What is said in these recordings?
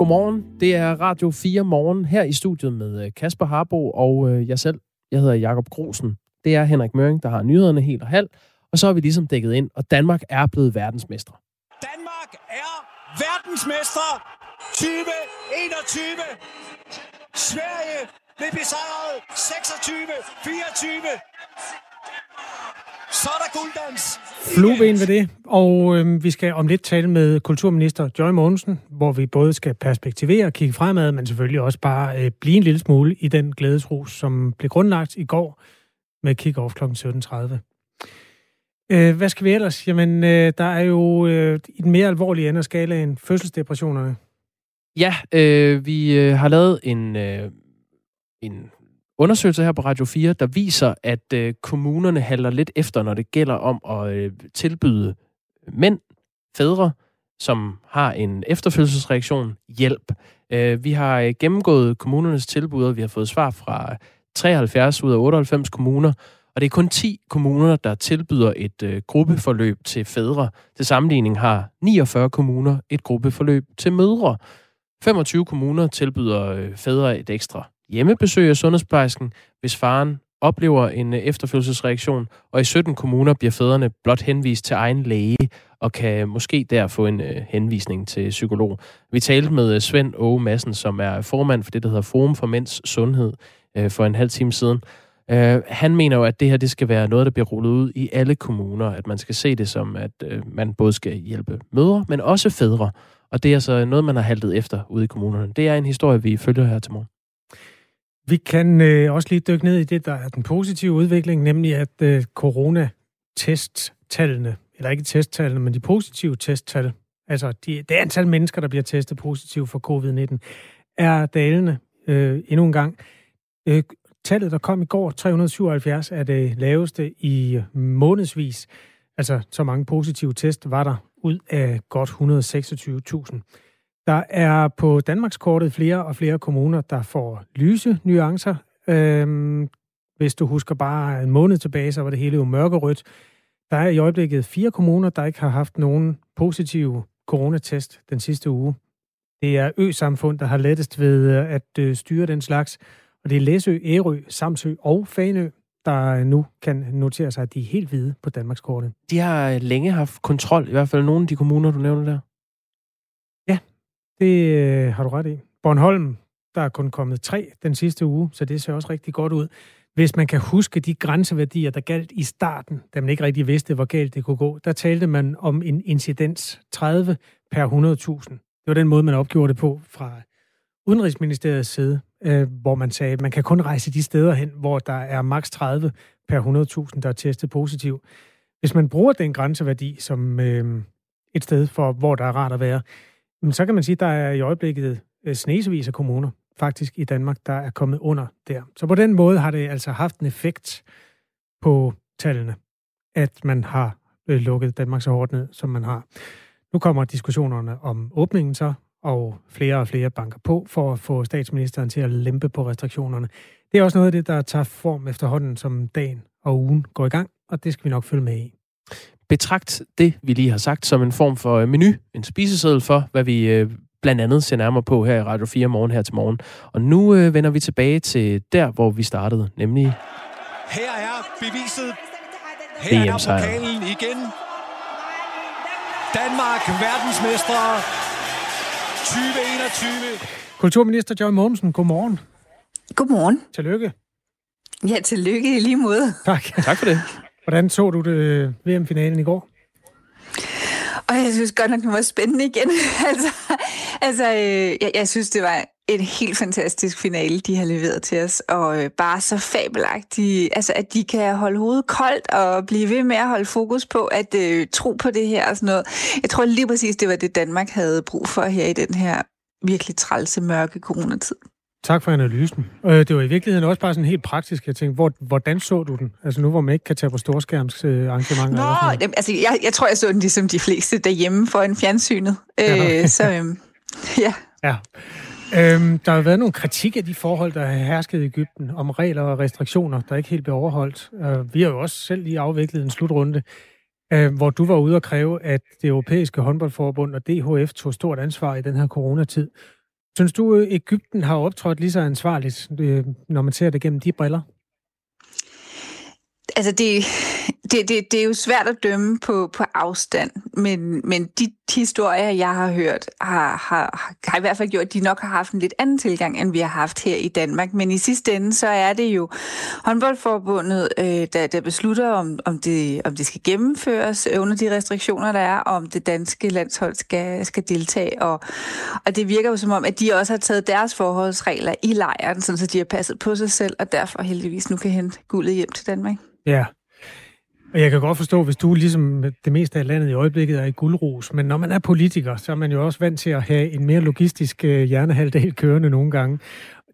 Godmorgen. Det er Radio 4 morgen her i studiet med øh, Kasper Harbo og øh, jeg selv. Jeg hedder Jakob Grosen. Det er Henrik Møring, der har nyhederne helt og halv. Og så har vi ligesom dækket ind, og Danmark er blevet verdensmestre. Danmark er verdensmestre 2021. Sverige blev besejret 26-24. Så er der gulddans. Flueben ved det, og øh, vi skal om lidt tale med kulturminister Joy Mogensen, hvor vi både skal perspektivere og kigge fremad, men selvfølgelig også bare øh, blive en lille smule i den glædesrus, som blev grundlagt i går med kick-off kl. 17.30. Øh, hvad skal vi ellers? Jamen, øh, der er jo øh, i den mere alvorlige ende af skalaen fødselsdepressionerne. Ja, øh, vi øh, har lavet en, øh, en undersøgelse her på Radio 4, der viser, at øh, kommunerne handler lidt efter, når det gælder om at øh, tilbyde mænd, fædre, som har en efterfødselsreaktion, hjælp. Øh, vi har øh, gennemgået kommunernes tilbud, og vi har fået svar fra 73 ud af 98 kommuner, og det er kun 10 kommuner, der tilbyder et øh, gruppeforløb til fædre. Til sammenligning har 49 kommuner et gruppeforløb til mødre. 25 kommuner tilbyder øh, fædre et ekstra hjemmebesøg af sundhedsplejersken, hvis faren oplever en øh, efterfølgelsesreaktion, og i 17 kommuner bliver fædrene blot henvist til egen læge, og kan måske der få en øh, henvisning til psykolog. Vi talte med øh, Svend Åge Madsen, som er formand for det, der hedder Forum for Mænds Sundhed, for en halv time siden. Han mener jo, at det her det skal være noget, der bliver rullet ud i alle kommuner, at man skal se det som, at man både skal hjælpe mødre, men også fædre. Og det er altså noget, man har haltet efter ude i kommunerne. Det er en historie, vi følger her til morgen. Vi kan øh, også lige dykke ned i det, der er den positive udvikling, nemlig at øh, coronatesttallene, eller ikke testtallene, men de positive testtal, altså de, det antal mennesker, der bliver testet positivt for covid-19, er dalende øh, endnu en gang. Øh, tallet, der kom i går, 377, er det laveste i øh, månedsvis. Altså, så mange positive test var der ud af godt 126.000. Der er på Danmarkskortet flere og flere kommuner, der får lyse nuancer. Øhm, hvis du husker bare en måned tilbage, så var det hele jo mørkerødt. Der er i øjeblikket fire kommuner, der ikke har haft nogen positive coronatest den sidste uge. Det er Ø-samfund, der har lettest ved øh, at øh, styre den slags. Og det er Læsø, Ærø, Samsø og Fanø, der øh, nu kan notere sig, at de er helt hvide på Danmarkskortet. De har længe haft kontrol, i hvert fald nogle af de kommuner, du nævner der. Det øh, har du ret i. Bornholm, der er kun kommet tre den sidste uge, så det ser også rigtig godt ud. Hvis man kan huske de grænseværdier, der galt i starten, da man ikke rigtig vidste, hvor galt det kunne gå, der talte man om en incidens 30 per 100.000. Det var den måde, man opgjorde det på fra Udenrigsministeriets side, øh, hvor man sagde, at man kan kun rejse de steder hen, hvor der er maks 30 per 100.000, der er testet positiv. Hvis man bruger den grænseværdi som øh, et sted for, hvor der er rart at være, men så kan man sige, at der er i øjeblikket øh, snesevis af kommuner faktisk i Danmark, der er kommet under der. Så på den måde har det altså haft en effekt på tallene, at man har øh, lukket Danmark så hårdt ned, som man har. Nu kommer diskussionerne om åbningen så, og flere og flere banker på for at få statsministeren til at lempe på restriktionerne. Det er også noget af det, der tager form efterhånden, som dagen og ugen går i gang, og det skal vi nok følge med i. Betragt det, vi lige har sagt, som en form for menu, en spiseseddel for, hvad vi øh, blandt andet ser nærmere på her i Radio 4 morgen her til morgen. Og nu øh, vender vi tilbage til der, hvor vi startede, nemlig... Her er beviset. Her er pokalen igen. Danmark, verdensmestre 2021. Kulturminister Joy Mogensen, godmorgen. Godmorgen. Tillykke. Ja, tillykke i lige måde. Tak. Tak for det. Hvordan så du det øh, VM-finalen i går? Og jeg synes godt nok, det var spændende igen. altså, altså øh, jeg, jeg synes, det var en helt fantastisk finale, de har leveret til os, og øh, bare så fabelagtigt, altså at de kan holde hovedet koldt og blive ved med at holde fokus på at øh, tro på det her og sådan noget. Jeg tror lige præcis, det var det, Danmark havde brug for her i den her virkelig trælse, mørke coronatid. Tak for analysen. Øh, det var i virkeligheden også bare sådan helt praktisk. Jeg tænkte, hvor, hvordan så du den? Altså nu, hvor man ikke kan tage på storskærmsarrangementer. Nå, det, altså jeg, jeg tror, jeg så den ligesom de fleste derhjemme for en fjernsynet. Øh, så øhm, ja. Ja. Øhm, der har været nogle kritik af de forhold, der har hersket i Ægypten, om regler og restriktioner, der ikke helt blev overholdt. Uh, vi har jo også selv lige afviklet en slutrunde, uh, hvor du var ude og kræve, at det europæiske håndboldforbund og DHF tog stort ansvar i den her coronatid. Synes du, øh, Ægypten har optrådt lige så ansvarligt, øh, når man ser det gennem de briller? Altså, det, det, det, det er jo svært at dømme på, på afstand, men, men de historier, jeg har hørt, har, har, har i hvert fald gjort, at de nok har haft en lidt anden tilgang, end vi har haft her i Danmark. Men i sidste ende, så er det jo håndboldforbundet, øh, der, der beslutter, om, om, det, om det skal gennemføres under de restriktioner, der er, og om det danske landshold skal, skal deltage. Og, og det virker jo som om, at de også har taget deres forholdsregler i lejren, så de har passet på sig selv, og derfor heldigvis nu kan hente guldet hjem til Danmark. Ja, og jeg kan godt forstå, hvis du ligesom det meste af landet i øjeblikket er i guldros, men når man er politiker, så er man jo også vant til at have en mere logistisk øh, hjernehalvdel kørende nogle gange.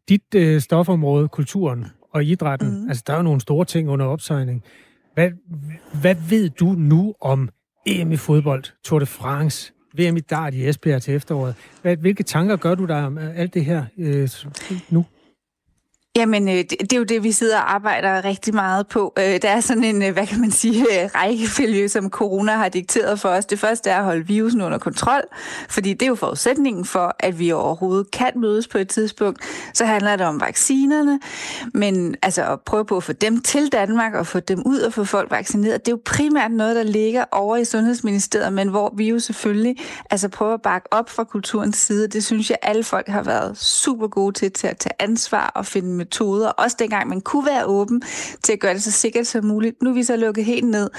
Dit øh, stofområde, kulturen og idrætten, mm. altså der er jo nogle store ting under opsejning. Hvad, hvad ved du nu om EM i fodbold, Tour de France, VM i dart i Esbjerg til efteråret? Hvad, hvilke tanker gør du der om alt det her øh, nu? Jamen, øh, det, det er jo det, vi sidder og arbejder rigtig meget på. Øh, der er sådan en, øh, hvad kan man sige, rækkefølge, som corona har dikteret for os. Det første er at holde virusen under kontrol, fordi det er jo forudsætningen for, at vi overhovedet kan mødes på et tidspunkt. Så handler det om vaccinerne, men altså at prøve på at få dem til Danmark og få dem ud og få folk vaccineret, det er jo primært noget, der ligger over i Sundhedsministeriet, men hvor vi jo selvfølgelig altså prøver at bakke op fra kulturens side. Det synes jeg, alle folk har været super gode til, til at tage ansvar og finde metoder, også dengang man kunne være åben til at gøre det så sikkert som muligt. Nu er vi så lukket helt ned,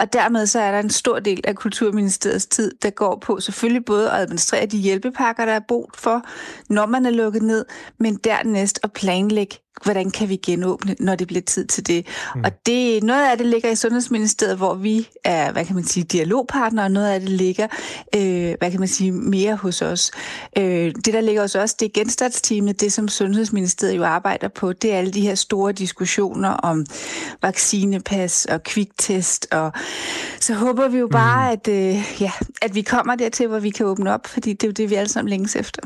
og dermed så er der en stor del af Kulturministeriets tid, der går på selvfølgelig både at administrere de hjælpepakker, der er brug for, når man er lukket ned, men dernæst at planlægge hvordan kan vi genåbne, når det bliver tid til det. Mm. Og det, noget af det ligger i Sundhedsministeriet, hvor vi er, hvad kan man sige, dialogpartnere, og noget af det ligger, øh, hvad kan man sige, mere hos os. Øh, det, der ligger hos os, det er genstartsteamet, det som Sundhedsministeriet jo arbejder på, det er alle de her store diskussioner om vaccinepas og kviktest, og så håber vi jo bare, mm. at, øh, ja, at vi kommer dertil, hvor vi kan åbne op, fordi det er jo det, vi alle sammen længes efter.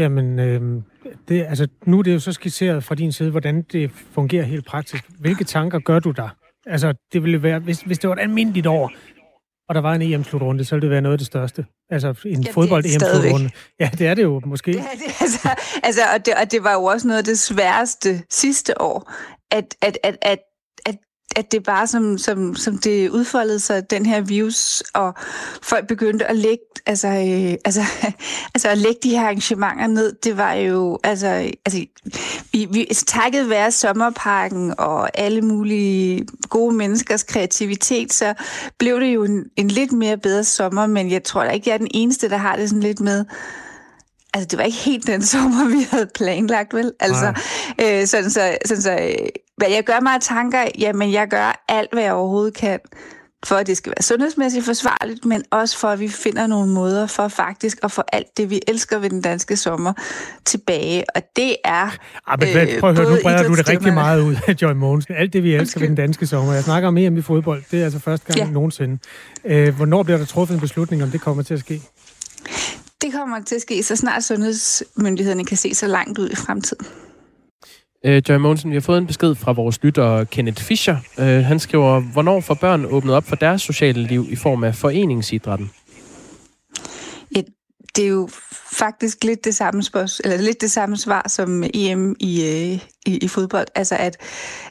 Jamen, øh, det, altså, nu er det jo så skitseret fra din side, hvordan det fungerer helt praktisk. Hvilke tanker gør du der? Altså, det ville være, hvis, hvis det var et almindeligt år, og der var en EM-slutrunde, så ville det være noget af det største. Altså en ja, fodbold-EM-slutrunde. Ja, det er det jo måske. Det er det, altså, altså, og, det, og det var jo også noget af det sværeste sidste år, at, at, at, at at det bare som, som, som det udfoldede sig, den her virus, og folk begyndte at lægge, altså, øh, altså, altså at lægge de her arrangementer ned, det var jo, altså, altså vi, vi altså, takket være sommerparken og alle mulige gode menneskers kreativitet, så blev det jo en, en lidt mere bedre sommer, men jeg tror da ikke, jeg er den eneste, der har det sådan lidt med, Altså, det var ikke helt den sommer, vi havde planlagt, vel? Altså, øh, sådan så, sådan så øh, hvad jeg gør mig af tanker, jamen jeg gør alt, hvad jeg overhovedet kan, for at det skal være sundhedsmæssigt forsvarligt, men også for, at vi finder nogle måder for faktisk at få alt det, vi elsker ved den danske sommer, tilbage. Og det er ah, men, øh, Prøv at høre, nu breder du det rigtig meget ud af Joy Mogensen. Alt det, vi elsker Undskyld. ved den danske sommer. Jeg snakker om EM i fodbold. Det er altså første gang ja. nogensinde. Øh, hvornår bliver der truffet en beslutning, om det kommer til at ske? Det kommer til at ske, så snart sundhedsmyndighederne kan se så langt ud i fremtiden. Øh, Joy Monsen, vi har fået en besked fra vores lytter Kenneth Fischer. Øh, han skriver, hvornår får børn åbnet op for deres sociale liv i form af foreningsidrætten? Det er jo faktisk lidt det samme spørgsmål, eller lidt det samme svar som EM i, øh, i, i fodbold. Altså at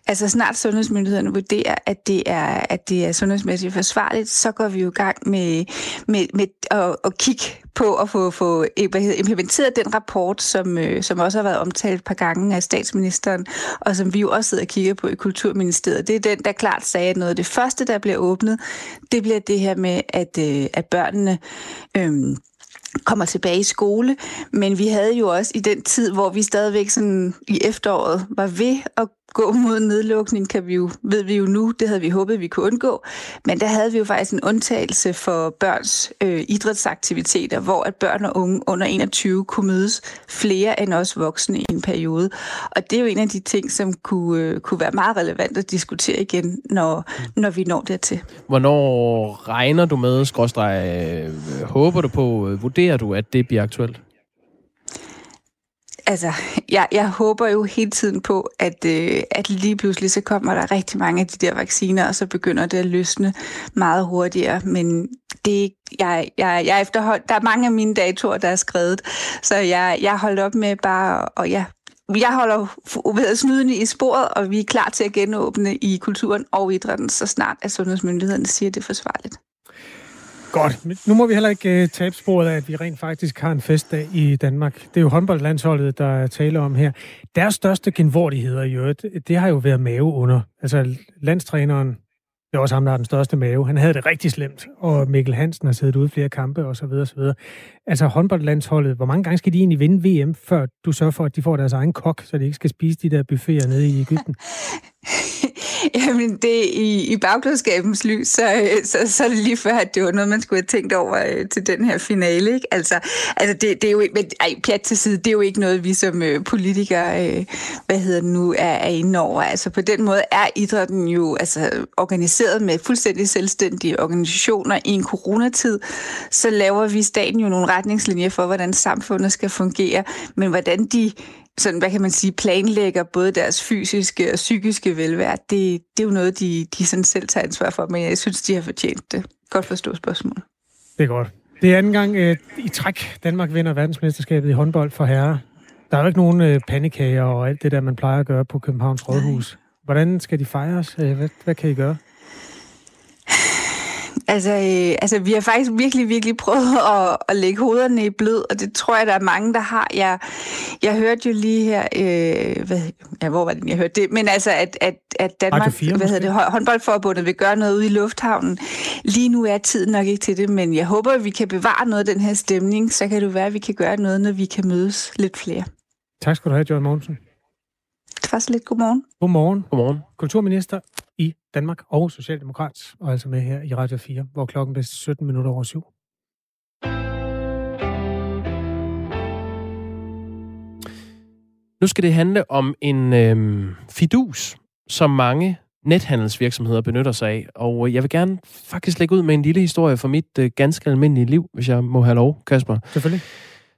altså snart sundhedsmyndighederne vurderer, at det er, at det er sundhedsmæssigt forsvarligt, så går vi jo i gang med, med, med at, at kigge på at få, få øh, implementeret den rapport, som, øh, som også har været omtalt et par gange af statsministeren, og som vi jo også sidder og kigger på i Kulturministeriet. Det er den, der klart sagde, at noget af det første, der bliver åbnet, det bliver det her med, at, øh, at børnene øh, kommer tilbage i skole, men vi havde jo også i den tid, hvor vi stadigvæk sådan i efteråret var ved at gå mod nedlukning, kan vi jo, ved vi jo nu, det havde vi håbet, vi kunne undgå, men der havde vi jo faktisk en undtagelse for børns øh, idrætsaktiviteter, hvor at børn og unge under 21 kunne mødes flere end os voksne i en periode. Og det er jo en af de ting, som kunne, øh, kunne være meget relevant at diskutere igen, når, mm. når vi når dertil. Hvornår regner du med, skråstreg, øh, håber du på, øh, vurderer du, at det bliver aktuelt? Altså, jeg, jeg håber jo hele tiden på, at, øh, at lige pludselig så kommer der rigtig mange af de der vacciner, og så begynder det at løsne meget hurtigere. Men det jeg, jeg, jeg efterhold, der er mange af mine datoer, der er skrevet, så jeg, jeg holdt op med bare, og ja, jeg holder ved snydende i sporet, og vi er klar til at genåbne i kulturen og idrætten, så snart at sundhedsmyndighederne siger, at det er forsvarligt. Godt. Nu må vi heller ikke uh, tabe sporet af, at vi rent faktisk har en festdag i Danmark. Det er jo håndboldlandsholdet, der er tale om her. Deres største genvordigheder i øvrigt, det har jo været mave under. Altså landstræneren det er også ham, der har den største mave. Han havde det rigtig slemt, og Mikkel Hansen har siddet ude flere kampe og så videre, så videre. Altså håndboldlandsholdet, hvor mange gange skal de egentlig vinde VM, før du sørger for, at de får deres egen kok, så de ikke skal spise de der buffeter nede i Ægypten? Jamen, det i, i bagklodskabens lys, så, øh, så, så er det lige før, at det var noget, man skulle have tænkt over øh, til den her finale. Ikke? Altså, altså det, det er jo ikke, men, ej, pjat til side, det er jo ikke noget, vi som øh, politikere, øh, hvad hedder det nu, er, er inde over. Altså, på den måde er idrætten jo altså, organiseret med fuldstændig selvstændige organisationer i en coronatid. Så laver vi staten jo nogle retningslinjer for, hvordan samfundet skal fungere, men hvordan de sådan, hvad kan man sige, planlægger både deres fysiske og psykiske velvære, det, det er jo noget, de, de sådan selv tager ansvar for, men jeg synes, de har fortjent det. Godt forstå spørgsmål. Det er godt. Det er anden gang øh, i træk, Danmark vinder verdensmesterskabet i håndbold for herrer. Der er jo ikke nogen øh, pandekager og alt det der, man plejer at gøre på Københavns Rådhus. Hvordan skal de fejres? Øh, hvad, hvad kan I gøre? Altså, øh, altså, vi har faktisk virkelig, virkelig prøvet at, at lægge hovederne i blød, og det tror jeg, der er mange, der har. Jeg, jeg hørte jo lige her, øh, hvad, ja, hvor var det, jeg hørte det, men altså, at, at, at Danmark, 4, hvad hedder det, håndboldforbundet vil gøre noget ude i lufthavnen. Lige nu er tiden nok ikke til det, men jeg håber, at vi kan bevare noget af den her stemning, så kan det være, at vi kan gøre noget, når vi kan mødes lidt flere. Tak skal du have, Joy Mogensen. Det var så lidt. Godmorgen. Godmorgen. Godmorgen. Kulturminister i Danmark og Socialdemokrat, og altså med her i Radio 4, hvor klokken er 17 minutter over syv. Nu skal det handle om en øhm, fidus, som mange nethandelsvirksomheder benytter sig af. Og jeg vil gerne faktisk lægge ud med en lille historie fra mit øh, ganske almindelige liv, hvis jeg må have lov, Kasper. Selvfølgelig.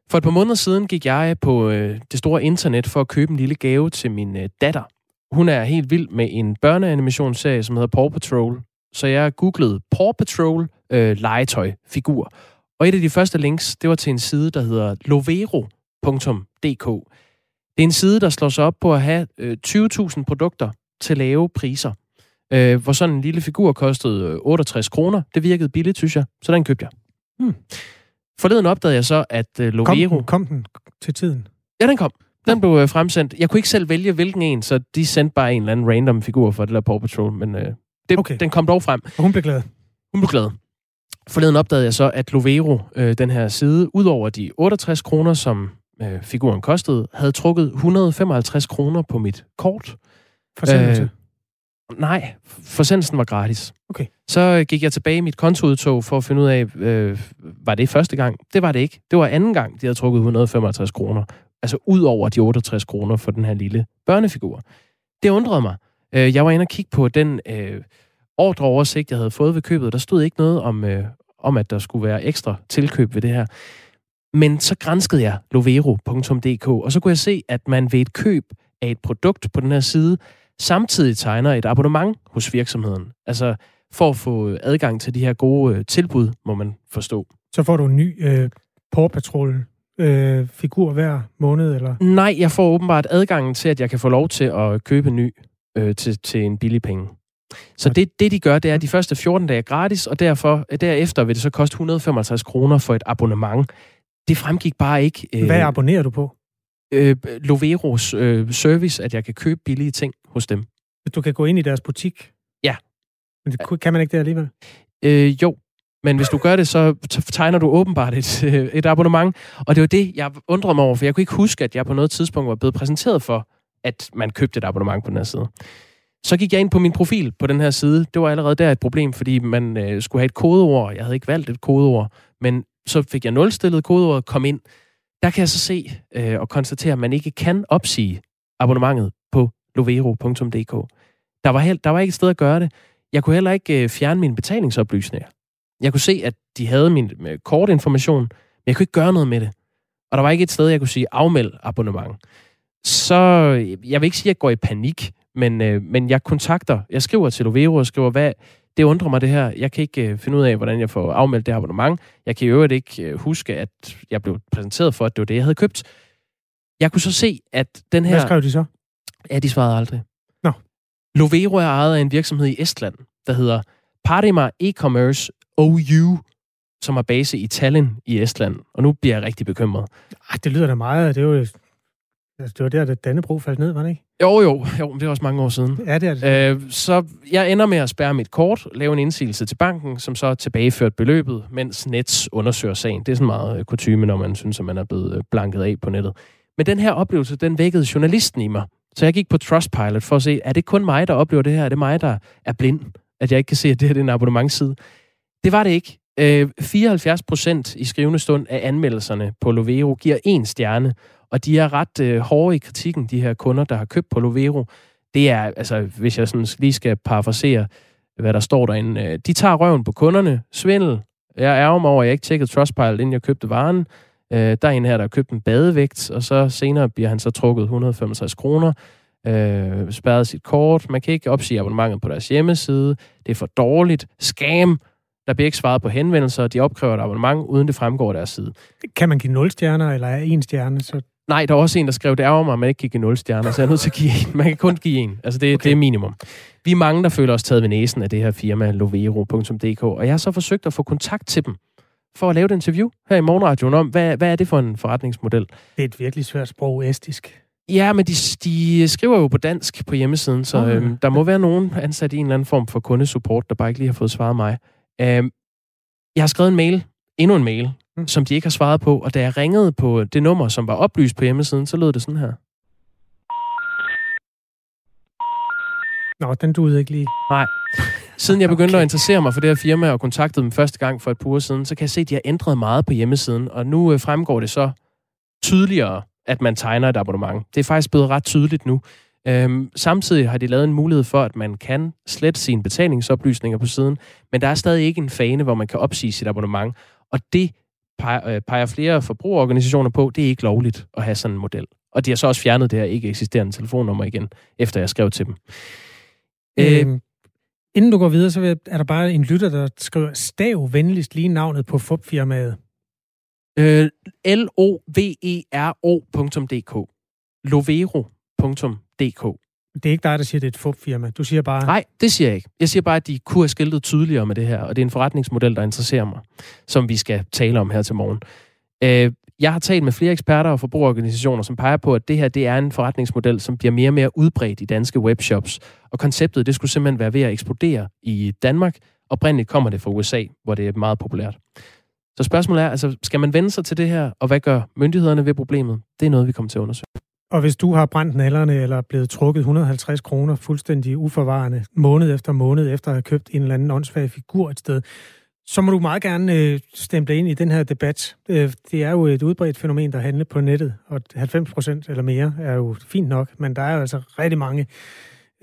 For et par måneder siden gik jeg på øh, det store internet for at købe en lille gave til min øh, datter. Hun er helt vild med en børneanimationsserie, som hedder Paw Patrol. Så jeg googlede Paw Patrol øh, legetøj-figur. Og et af de første links, det var til en side, der hedder lovero.dk. Det er en side, der slår sig op på at have øh, 20.000 produkter til lave priser. Øh, hvor sådan en lille figur kostede 68 øh, kroner. Det virkede billigt, synes jeg, så den købte jeg. Hmm. Forleden opdagede jeg så, at uh, Lovero... Kom den, kom den til tiden? Ja, den kom. Den blev uh, fremsendt. Jeg kunne ikke selv vælge, hvilken en, så de sendte bare en eller anden random figur for det der Paw Patrol, men uh, det, okay. den kom dog frem. Og hun blev glad? Hun blev glad. Forleden opdagede jeg så, at Lovero, uh, den her side, udover de 68 kroner, som uh, figuren kostede, havde trukket 155 kroner på mit kort. Forsendelse? Uh, Nej, forsendelsen var gratis. Okay. Så gik jeg tilbage i mit kontoudtog for at finde ud af, øh, var det første gang? Det var det ikke. Det var anden gang, de havde trukket 155 kroner. Altså ud over de 68 kroner for den her lille børnefigur. Det undrede mig. Øh, jeg var inde og kigge på den øh, ordreoversigt, jeg havde fået ved købet. Der stod ikke noget om, øh, om, at der skulle være ekstra tilkøb ved det her. Men så grænskede jeg lovero.dk, og så kunne jeg se, at man ved et køb af et produkt på den her side samtidig tegner et abonnement hos virksomheden. Altså for at få adgang til de her gode øh, tilbud, må man forstå. Så får du en ny øh, Paw Patrol øh, figur hver måned, eller? Nej, jeg får åbenbart adgangen til, at jeg kan få lov til at købe en ny øh, til, til en billig penge. Så det, det, de gør, det er, at de første 14 dage er gratis, og derfor, derefter vil det så koste 155 kroner for et abonnement. Det fremgik bare ikke. Øh, Hvad abonnerer du på? øh, Loveros øh, service, at jeg kan købe billige ting hos dem. Du kan gå ind i deres butik? Ja. Men det, kan man ikke det alligevel? Øh, jo, men hvis du gør det, så tegner du åbenbart et, øh, et abonnement. Og det var det, jeg undrede mig over, for jeg kunne ikke huske, at jeg på noget tidspunkt var blevet præsenteret for, at man købte et abonnement på den her side. Så gik jeg ind på min profil på den her side. Det var allerede der et problem, fordi man øh, skulle have et kodeord. Jeg havde ikke valgt et kodeord, men så fik jeg nulstillet kodeordet, kom ind, der kan jeg så se øh, og konstatere, at man ikke kan opsige abonnementet på lovero.dk. Der var, helt, der var ikke et sted at gøre det. Jeg kunne heller ikke øh, fjerne mine betalingsoplysninger. Jeg kunne se, at de havde min øh, kortinformation, men jeg kunne ikke gøre noget med det. Og der var ikke et sted, jeg kunne sige afmeld abonnement. Så jeg vil ikke sige, at jeg går i panik, men, øh, men jeg kontakter, jeg skriver til Lovero og skriver, hvad, det undrer mig det her. Jeg kan ikke øh, finde ud af, hvordan jeg får afmeldt det abonnement. Jeg kan i øvrigt ikke øh, huske, at jeg blev præsenteret for, at det var det, jeg havde købt. Jeg kunne så se, at den her... Hvad skrev de så? Ja, de svarede aldrig. Nå. Lovero er ejet af en virksomhed i Estland, der hedder Parima E-Commerce OU, som har base i Tallinn i Estland. Og nu bliver jeg rigtig bekymret. Ej, det lyder da meget. Det var, jo, det var der, at Dannebro faldt ned, var det ikke? Jo, jo, jo, det er også mange år siden. Ja, det er det. Øh, så jeg ender med at spærre mit kort, lave en indsigelse til banken, som så tilbageført beløbet, mens Nets undersøger sagen. Det er sådan meget øh, kutume, når man synes, at man er blevet øh, blanket af på nettet. Men den her oplevelse, den vækkede journalisten i mig. Så jeg gik på Trustpilot for at se, er det kun mig, der oplever det her? Er det mig, der er blind? At jeg ikke kan se, at det her er en abonnementsside? Det var det ikke. Øh, 74 procent i skrivende stund af anmeldelserne på Lovero giver en stjerne, og de er ret øh, hårde i kritikken, de her kunder, der har købt på Lovero. Det er, altså, hvis jeg sådan lige skal parafrasere, hvad der står derinde. Øh, de tager røven på kunderne. Svindel. Jeg er mig over, at jeg ikke tjekkede Trustpilot, inden jeg købte varen. Øh, der er en her, der har købt en badevægt, og så senere bliver han så trukket 165 kroner, øh, spærret sit kort. Man kan ikke opsige abonnementet på deres hjemmeside. Det er for dårligt. Scam. Der bliver ikke svaret på henvendelser, de opkræver et abonnement, uden det fremgår af deres side. Kan man give 0 stjerner, eller er 1 stjerne? Så... Nej, der er også en, der skrev, det ærger mig, at man ikke kan give 0 stjerner, så jeg er nødt til at give en. Man kan kun give en. Altså, det, okay. det er minimum. Vi er mange, der føler os taget ved næsen af det her firma, lovero.dk, og jeg har så forsøgt at få kontakt til dem for at lave et interview her i morgenradioen om, hvad, hvad er det for en forretningsmodel? Det er et virkelig svært sprog, estisk. Ja, men de, de skriver jo på dansk på hjemmesiden, så oh, øhm, der må være nogen ansat i en eller anden form for kundesupport, der bare ikke lige har fået svaret mig. Øhm, jeg har skrevet en mail, endnu en mail, mm. som de ikke har svaret på, og da jeg ringede på det nummer, som var oplyst på hjemmesiden, så lød det sådan her. Nå, den duede ikke lige. Nej. Siden jeg begyndte okay. at interessere mig for det her firma og kontaktede dem første gang for et par uger siden, så kan jeg se, at de har ændret meget på hjemmesiden, og nu øh, fremgår det så tydeligere, at man tegner et abonnement. Det er faktisk blevet ret tydeligt nu. Øhm, samtidig har de lavet en mulighed for, at man kan slette sine betalingsoplysninger på siden, men der er stadig ikke en fane, hvor man kan opsige sit abonnement, og det peger, øh, peger flere forbrugerorganisationer på, det er ikke lovligt at have sådan en model. Og de har så også fjernet det her ikke eksisterende telefonnummer igen, efter jeg skrev til dem. Øhm, Inden du går videre, så er der bare en lytter, der skriver, stav venligst lige navnet på FUP-firmaet. Øh, L-O-V-E-R-O.dk Lovero.dk Det er ikke dig, der siger, at det er et FUP-firma. Du siger bare... Nej, det siger jeg ikke. Jeg siger bare, at de kunne have skiltet tydeligere med det her, og det er en forretningsmodel, der interesserer mig, som vi skal tale om her til morgen. Øh, jeg har talt med flere eksperter og forbrugerorganisationer, som peger på, at det her det er en forretningsmodel, som bliver mere og mere udbredt i danske webshops. Og konceptet det skulle simpelthen være ved at eksplodere i Danmark. Oprindeligt kommer det fra USA, hvor det er meget populært. Så spørgsmålet er, altså, skal man vende sig til det her, og hvad gør myndighederne ved problemet? Det er noget, vi kommer til at undersøge. Og hvis du har brændt nallerne eller blevet trukket 150 kroner fuldstændig uforvarende måned efter måned efter at have købt en eller anden åndssvag figur et sted, så må du meget gerne øh, stemple ind i den her debat. Øh, det er jo et udbredt fænomen, der handler på nettet, og 90 procent eller mere er jo fint nok, men der er jo altså rigtig mange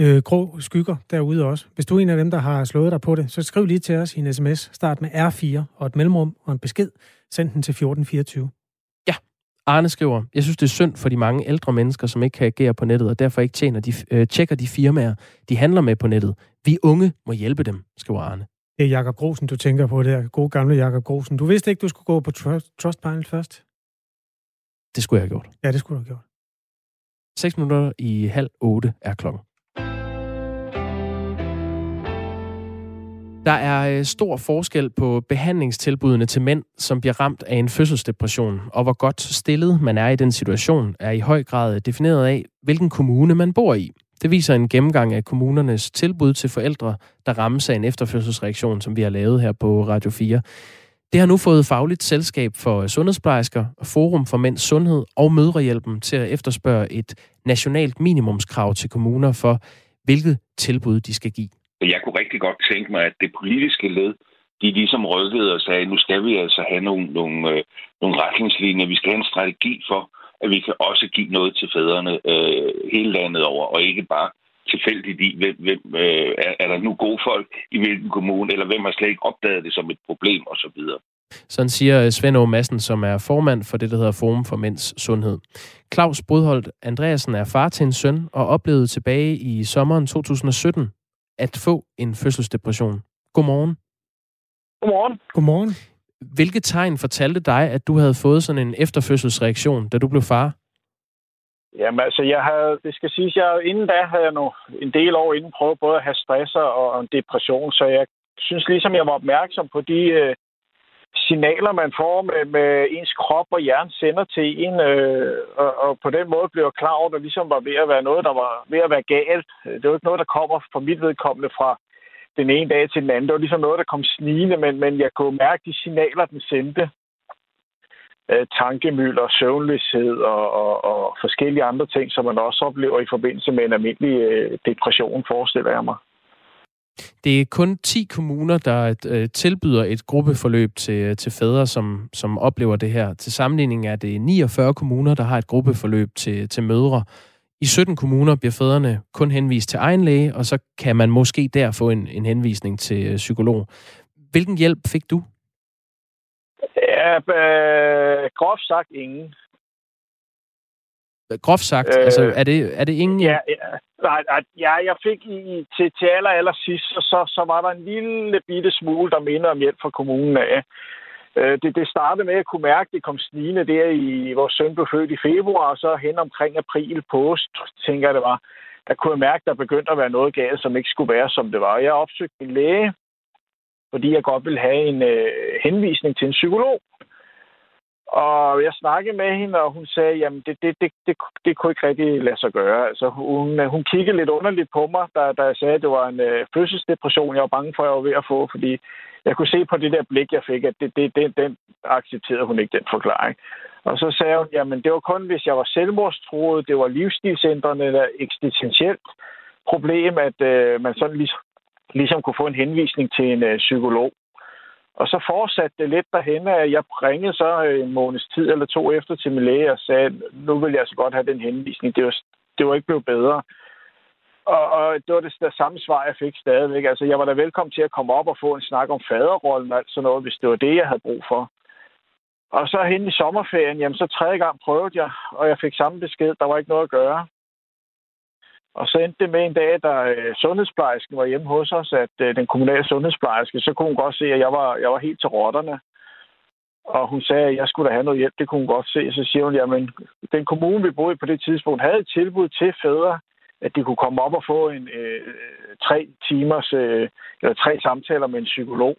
øh, grå skygger derude også. Hvis du er en af dem, der har slået dig på det, så skriv lige til os i en sms. Start med R4 og et mellemrum og en besked. Send den til 1424. Arne skriver, jeg synes, det er synd for de mange ældre mennesker, som ikke kan agere på nettet, og derfor ikke tjener de, øh, tjekker de firmaer, de handler med på nettet. Vi unge må hjælpe dem, skriver Arne. Det er Jakob Grosen, du tænker på der. God gamle Jakob Grosen. Du vidste ikke, du skulle gå på Trustpilot først? Det skulle jeg have gjort. Ja, det skulle du have gjort. 6 minutter i halv otte er klokken. Der er øh, stor forskel på behandlingstilbudene til mænd, som bliver ramt af en fødselsdepression, og hvor godt stillet man er i den situation, er i høj grad defineret af, hvilken kommune man bor i. Det viser en gennemgang af kommunernes tilbud til forældre, der rammes af en efterfødselsreaktion, som vi har lavet her på Radio 4. Det har nu fået fagligt selskab for sundhedsplejersker, Forum for Mænds Sundhed og Mødrehjælpen til at efterspørge et nationalt minimumskrav til kommuner for, hvilket tilbud de skal give. Jeg kunne rigtig godt tænke mig, at det politiske led, de ligesom rykkede og sagde, nu skal vi altså have nogle, nogle, øh, nogle retningslinjer, vi skal have en strategi for, at vi kan også give noget til fædrene øh, hele landet over, og ikke bare tilfældigt i, hvem, hvem øh, er, er der nu gode folk i hvilken kommune, eller hvem har slet ikke opdaget det som et problem osv. Sådan siger øh, Svend Aage Madsen, som er formand for det, der hedder Forum for Mænds Sundhed. Claus Brudholdt Andreasen er far til en søn og oplevede tilbage i sommeren 2017 at få en fødselsdepression. Godmorgen. Godmorgen. Godmorgen. Hvilke tegn fortalte dig, at du havde fået sådan en efterfødselsreaktion, da du blev far? Jamen altså, jeg havde, det skal siges, jeg inden da havde jeg nu en del år inden prøvet både at have stress og en depression, så jeg synes ligesom, jeg var opmærksom på de øh, signaler, man får med, med ens krop og hjerne sender til en, øh, og, og på den måde blev klar over, at der ligesom var ved at være noget, der var ved at være galt. Det var ikke noget, der kommer fra mit vedkommende fra den ene dag til den anden. Det var ligesom noget, der kom snigende, men, men jeg kunne mærke de signaler, den sendte. Øh, tankemøller, søvnløshed og, og, og forskellige andre ting, som man også oplever i forbindelse med en almindelig øh, depression, forestiller jeg mig. Det er kun 10 kommuner, der øh, tilbyder et gruppeforløb til, øh, til fædre, som, som oplever det her. Til sammenligning er det 49 kommuner, der har et gruppeforløb til, til mødre. I 17 kommuner bliver fædrene kun henvist til egen læge, og så kan man måske der få en, en henvisning til øh, psykolog. Hvilken hjælp fik du? Ja, øh, groft sagt ingen. Groft sagt? Øh, altså, er det, er det ingen... Ja, ja, nej, ja jeg fik i, til, til aller, aller sidst, så, så, så var der en lille bitte smule, der minder om hjælp fra kommunen af. Øh, det, det startede med at kunne mærke, at det kom snigende der i, vores søn blev født i februar, og så hen omkring april, påsk, tænker jeg det var, der kunne jeg mærke, at der begyndte at være noget galt, som ikke skulle være, som det var. Jeg opsøgte en læge, fordi jeg godt ville have en øh, henvisning til en psykolog. Og jeg snakkede med hende, og hun sagde, jamen det, det, det, det, det kunne ikke rigtig lade sig gøre. Altså, hun, øh, hun kiggede lidt underligt på mig, da, da jeg sagde, at det var en øh, fødselsdepression, jeg var bange for, at jeg var ved at få, fordi jeg kunne se på det der blik, jeg fik, at det, det, det, den accepterede hun ikke, den forklaring. Og så sagde hun, jamen det var kun, hvis jeg var selvmordstroet, det var livsstilsændrende eller eksistentielt problem, at øh, man sådan ligesom, ligesom kunne få en henvisning til en øh, psykolog. Og så fortsatte det lidt derhen, at jeg ringede så øh, en måneds tid eller to efter til min læge og sagde, nu vil jeg så godt have den henvisning. Det var, det var ikke blevet bedre. Og, og det var det det samme svar, jeg fik stadigvæk. Altså, jeg var da velkommen til at komme op og få en snak om faderrollen og alt sådan noget, hvis det var det, jeg havde brug for. Og så hen i sommerferien, jamen så tredje gang prøvede jeg, og jeg fik samme besked. Der var ikke noget at gøre. Og så endte det med en dag, da øh, sundhedsplejersken var hjemme hos os, at øh, den kommunale sundhedsplejerske, så kunne hun godt se, at jeg var, jeg var helt til rotterne. Og hun sagde, at jeg skulle da have noget hjælp. Det kunne hun godt se. Så siger hun, jamen, den kommune, vi boede på det tidspunkt, havde et tilbud til fædre, at de kunne komme op og få en øh, tre timers, øh, eller tre samtaler med en psykolog.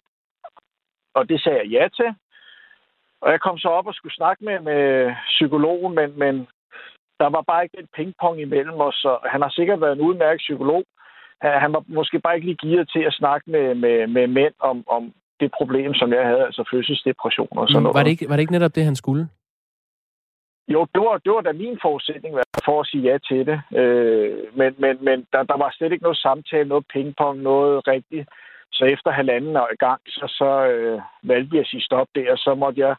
Og det sagde jeg ja til. Og jeg kom så op og skulle snakke med, med psykologen, men, men der var bare ikke den pingpong imellem os, så han har sikkert været en udmærket psykolog. Han var måske bare ikke lige gearet til at snakke med, med, med mænd om, om det problem, som jeg havde, altså fødselsdepression og sådan noget. Var det, ikke, var det ikke netop det, han skulle? Jo, det var, det var da min forudsætning for at sige ja til det. Øh, men men, men der, der var slet ikke noget samtale, noget pingpong, noget rigtigt. Så efter halvanden år i gang, så, så øh, valgte jeg at sige stop der, og så måtte jeg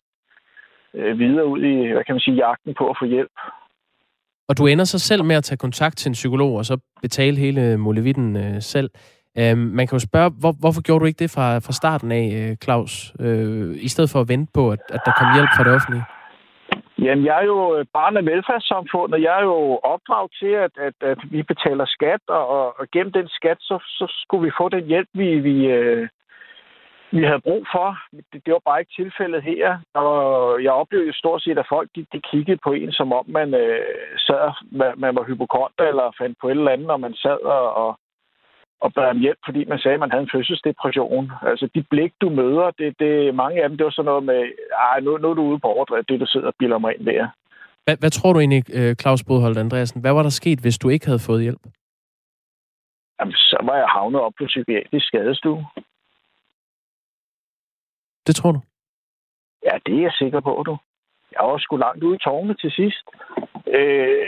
øh, videre ud i, hvad kan man sige, jagten på at få hjælp. Og du ender så selv med at tage kontakt til en psykolog, og så betale hele molevitten øh, selv. Øh, man kan jo spørge, hvor, hvorfor gjorde du ikke det fra, fra starten af, øh, Claus, øh, i stedet for at vente på, at, at der kom hjælp fra det offentlige? Jamen, jeg er jo øh, barn af velfærdssamfundet. Jeg er jo opdraget til, at, at, at vi betaler skat, og, og gennem den skat, så, så skulle vi få den hjælp, vi, vi, øh, vi havde brug for. Det, det var bare ikke tilfældet her. Og jeg oplevede stort set, at folk de, de kiggede på en, som om man øh, sad, man, man var hypokonter eller fandt på et eller andet, og man sad og, og, og bad om hjælp, fordi man sagde, at man havde en fødselsdepression. Altså de blik, du møder, det, det, mange af dem, det var sådan noget med, ej, nu, nu er du ude på overdrevet, det du sidder og bilder mig ind der. Hvad, hvad tror du egentlig, øh, Claus Bodholdt Andreasen, hvad var der sket, hvis du ikke havde fået hjælp? Jamen, så var jeg havnet op på psykiatrisk skadestue. Det tror du? Ja, det er jeg sikker på, du. Jeg var sgu langt ude i tårne til sidst. Øh,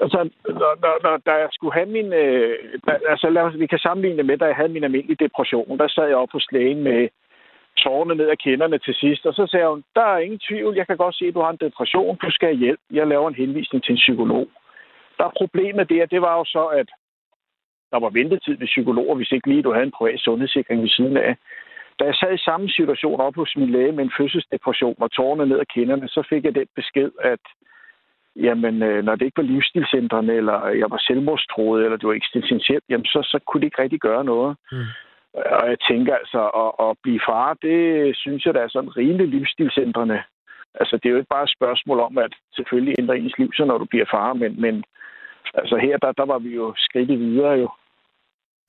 altså, når, når, når, da jeg skulle have min... Øh, da, altså, lad os, vi kan sammenligne det med, da jeg havde min almindelige depression. Der sad jeg op hos lægen med tårne ned ad kinderne til sidst. Og så sagde hun, der er ingen tvivl. Jeg kan godt se, at du har en depression. Du skal have hjælp. Jeg laver en henvisning til en psykolog. Der er problemet der, det var jo så, at der var ventetid ved psykologer, hvis ikke lige du havde en privat sundhedssikring ved siden af. Da jeg sad i samme situation op hos min læge med en fødselsdepression og tårne ned ad kinderne, så fik jeg den besked, at jamen, øh, når det ikke var livsstilscentrene, eller jeg var selvmordstroet, eller det var eksistentielt, jamen, så, så kunne det ikke rigtig gøre noget. Mm. Og jeg tænker altså, at, at blive far, det synes jeg, der er sådan rimelig livsstilsændrende. Altså, det er jo ikke bare et spørgsmål om, at selvfølgelig ændrer ens liv så når du bliver far, men, men altså her, der, der var vi jo skridtet videre jo.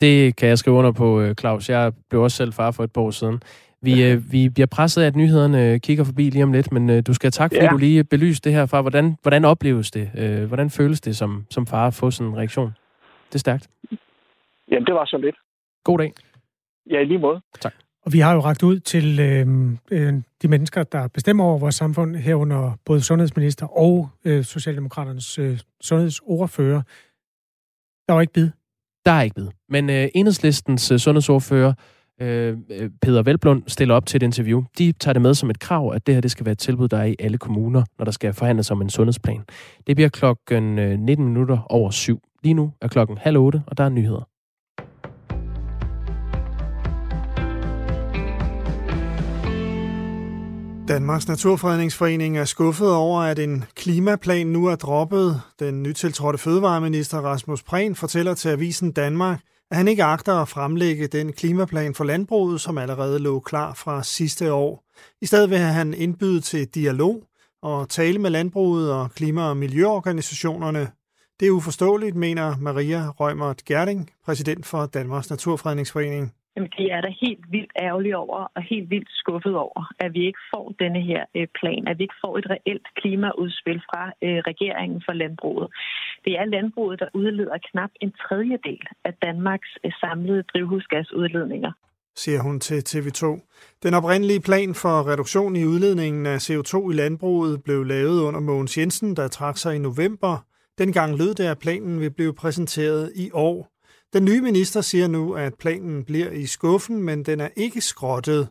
Det kan jeg skrive under på, øh, Claus. Jeg blev også selv far for et par år siden. Vi, øh, vi bliver presset af, at nyhederne kigger forbi lige om lidt, men øh, du skal tak, fordi ja. du lige belyste det her fra. Hvordan, hvordan opleves det? hvordan føles det som, som far at få sådan en reaktion? Det er stærkt. Jamen, det var så lidt. God dag. Ja, i lige måde. Tak. Og vi har jo ragt ud til øh, øh, de mennesker, der bestemmer over vores samfund, herunder både sundhedsminister og øh, Socialdemokraternes øh, sundhedsordfører. Der var ikke bid. Der er ikke bid. Men øh, enhedslistens øh, sundhedsordfører, øh, øh Peter Velblund, stiller op til et interview. De tager det med som et krav, at det her det skal være et tilbud, der er i alle kommuner, når der skal forhandles om en sundhedsplan. Det bliver klokken øh, 19 minutter over syv. Lige nu er klokken halv otte, og der er nyheder. Danmarks Naturfredningsforening er skuffet over, at en klimaplan nu er droppet. Den nytiltrådte fødevareminister Rasmus Prehn fortæller til Avisen Danmark, at han ikke agter at fremlægge den klimaplan for landbruget, som allerede lå klar fra sidste år. I stedet vil han indbyde til dialog og tale med landbruget og klima- og miljøorganisationerne. Det er uforståeligt, mener Maria Rømert Gerding, præsident for Danmarks Naturfredningsforening. Jamen, de er da helt vildt ærgerlige over og helt vildt skuffet over, at vi ikke får denne her øh, plan, at vi ikke får et reelt klimaudspil fra øh, regeringen for landbruget. Det er landbruget, der udleder knap en tredjedel af Danmarks øh, samlede drivhusgasudledninger siger hun til TV2. Den oprindelige plan for reduktion i udledningen af CO2 i landbruget blev lavet under Mogens Jensen, der trak sig i november. Dengang lød det, at planen vil blive præsenteret i år. Den nye minister siger nu, at planen bliver i skuffen, men den er ikke skrottet.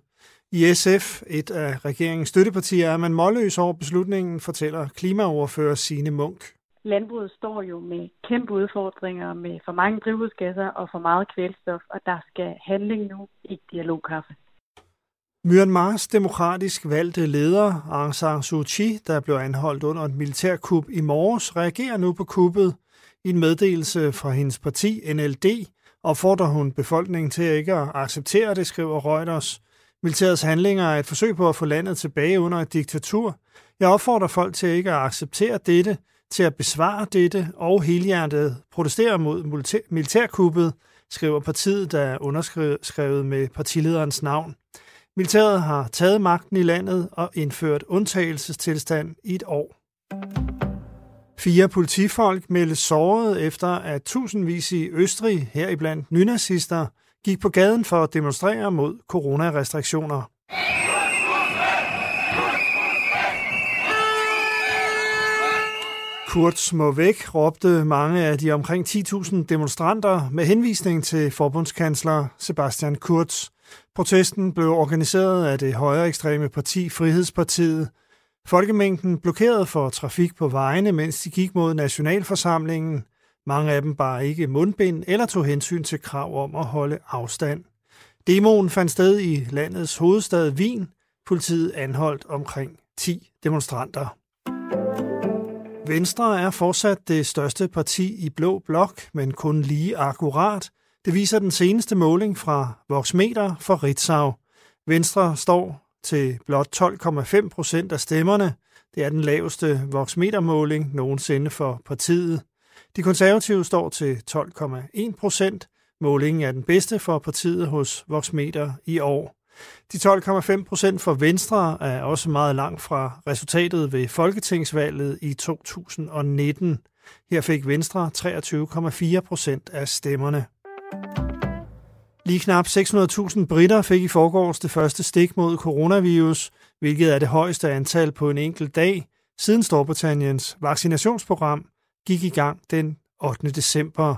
I SF, et af regeringens støttepartier, er man målløs over beslutningen, fortæller klimaoverfører Signe Munk. Landbruget står jo med kæmpe udfordringer med for mange drivhusgasser og for meget kvælstof, og der skal handling nu, ikke dialogkaffe. Myanmars demokratisk valgte leder, Aung San Suu Kyi, der blev anholdt under et militærkup i morges, reagerer nu på kuppet. I en meddelelse fra hendes parti, NLD, opfordrer hun befolkningen til ikke at acceptere det, skriver Reuters. Militærets handlinger er et forsøg på at få landet tilbage under et diktatur. Jeg opfordrer folk til ikke at acceptere dette, til at besvare dette og helhjertet protestere mod militærkuppet, skriver partiet, der er underskrevet med partilederens navn. Militæret har taget magten i landet og indført undtagelsestilstand i et år. Fire politifolk meldte såret efter, at tusindvis i Østrig, heriblandt nynazister, gik på gaden for at demonstrere mod coronarestriktioner. Kurz må væk, råbte mange af de omkring 10.000 demonstranter med henvisning til forbundskansler Sebastian Kurz. Protesten blev organiseret af det højere ekstreme parti Frihedspartiet. Folkemængden blokerede for trafik på vejene, mens de gik mod nationalforsamlingen. Mange af dem bar ikke mundbind eller tog hensyn til krav om at holde afstand. Demoen fandt sted i landets hovedstad Wien. Politiet anholdt omkring 10 demonstranter. Venstre er fortsat det største parti i Blå Blok, men kun lige akkurat. Det viser den seneste måling fra Voxmeter for Ritzau. Venstre står til blot 12,5 procent af stemmerne. Det er den laveste Voxmeter-måling nogensinde for partiet. De konservative står til 12,1 procent. Målingen er den bedste for partiet hos Voxmeter i år. De 12,5 procent for Venstre er også meget langt fra resultatet ved Folketingsvalget i 2019. Her fik Venstre 23,4 procent af stemmerne. Lige knap 600.000 britter fik i forgårs det første stik mod coronavirus, hvilket er det højeste antal på en enkelt dag, siden Storbritanniens vaccinationsprogram gik i gang den 8. december.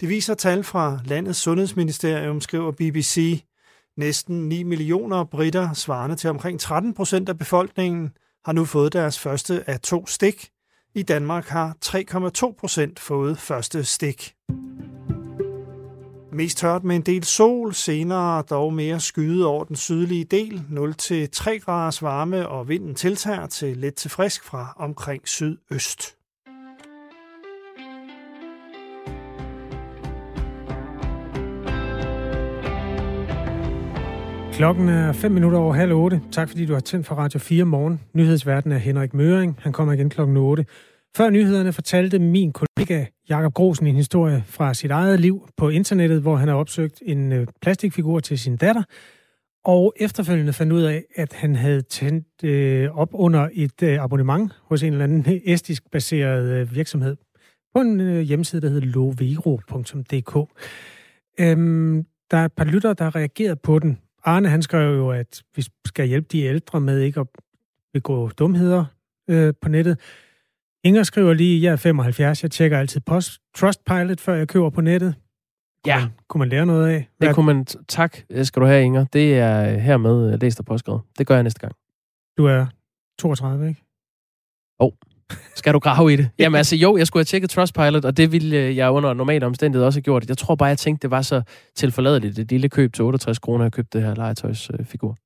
Det viser tal fra landets sundhedsministerium, skriver BBC. Næsten 9 millioner britter, svarende til omkring 13 procent af befolkningen, har nu fået deres første af to stik. I Danmark har 3,2 procent fået første stik. Mest tørt med en del sol, senere dog mere skyde over den sydlige del, 0-3 graders varme, og vinden tiltager til let til frisk fra omkring sydøst. Klokken er 5 minutter over halv 8. Tak fordi du har tændt for Radio 4 morgen. Nyhedsverden er Henrik Møring. Han kommer igen klokken 8. Før nyhederne fortalte min kollega Jakob Grosen en historie fra sit eget liv på internettet, hvor han har opsøgt en øh, plastikfigur til sin datter, og efterfølgende fandt ud af, at han havde tændt øh, op under et øh, abonnement hos en eller anden estisk baseret øh, virksomhed på en øh, hjemmeside, der hedder lovero.dk. Øhm, der er et par lyttere, der har reageret på den. Arne, han skrev jo, at vi skal hjælpe de ældre med ikke at begå dumheder øh, på nettet. Inger skriver lige, jeg er 75, jeg tjekker altid post Trustpilot, før jeg køber på nettet. Ja. Kunne man, kunne man lære noget af? Hvad? Det kunne man... Tak skal du have, Inger. Det er hermed læst og påskrevet. Det gør jeg næste gang. Du er 32, ikke? Åh. Oh. Skal du grave i det? Jamen altså, jo, jeg skulle have tjekket Trustpilot, og det ville jeg under normale omstændigheder også have gjort. Jeg tror bare, jeg tænkte, det var så tilforladeligt, det lille køb til 68 kroner, jeg købte det her legetøjsfigur.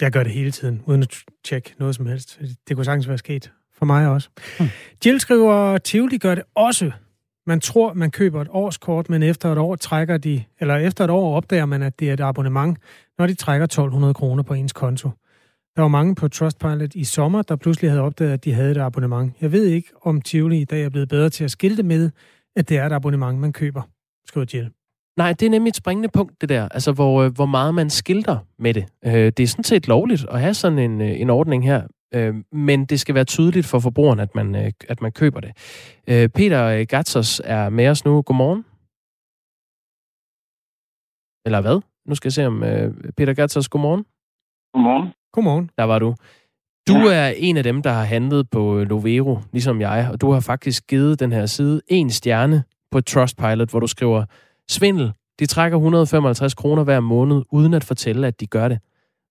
Jeg gør det hele tiden, uden at tjekke noget som helst. Det kunne sagtens være sket. For mig også. Hmm. Jill skriver, Tivoli gør det også. Man tror, man køber et årskort, men efter et år trækker de, eller efter et år opdager man, at det er et abonnement, når de trækker 1200 kroner på ens konto. Der var mange på Trustpilot i sommer, der pludselig havde opdaget, at de havde et abonnement. Jeg ved ikke, om Tivoli i dag er blevet bedre til at skilte med, at det er et abonnement, man køber, skriver Jill. Nej, det er nemlig et springende punkt, det der. Altså, hvor, øh, hvor meget man skilter med det. Øh, det er sådan set lovligt at have sådan en, øh, en ordning her, men det skal være tydeligt for forbrugeren, at man, at man køber det. Peter Gatsos er med os nu. Godmorgen. Eller hvad? Nu skal jeg se om Peter Gatsos, godmorgen. Godmorgen. Godmorgen. Der var du. Du ja. er en af dem, der har handlet på Lovero, ligesom jeg, og du har faktisk givet den her side en stjerne på Trustpilot, hvor du skriver, svindel, de trækker 155 kroner hver måned, uden at fortælle, at de gør det.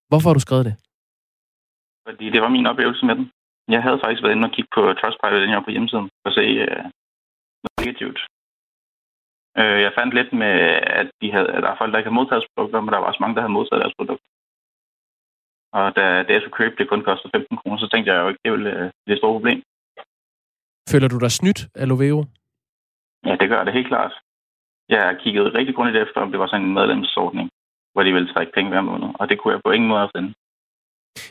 Hvorfor har du skrevet det? Fordi det var min oplevelse med den. Jeg havde faktisk været inde og kigge på Trustpilot her på hjemmesiden, at se uh, noget negativt. Uh, jeg fandt lidt med, at, de havde, at der er folk, der ikke havde modtaget deres produkter, men der var også mange, der havde modtaget deres produkter. Og da det jeg skulle købe, det kun kostede 15 kroner, så tænkte jeg jo ikke, det ville uh, blive et stort problem. Føler du dig snydt af Loveo? Ja, det gør det helt klart. Jeg kiggede rigtig grundigt efter, om det var sådan en medlemsordning, hvor de ville trække penge hver måned, og det kunne jeg på ingen måde finde.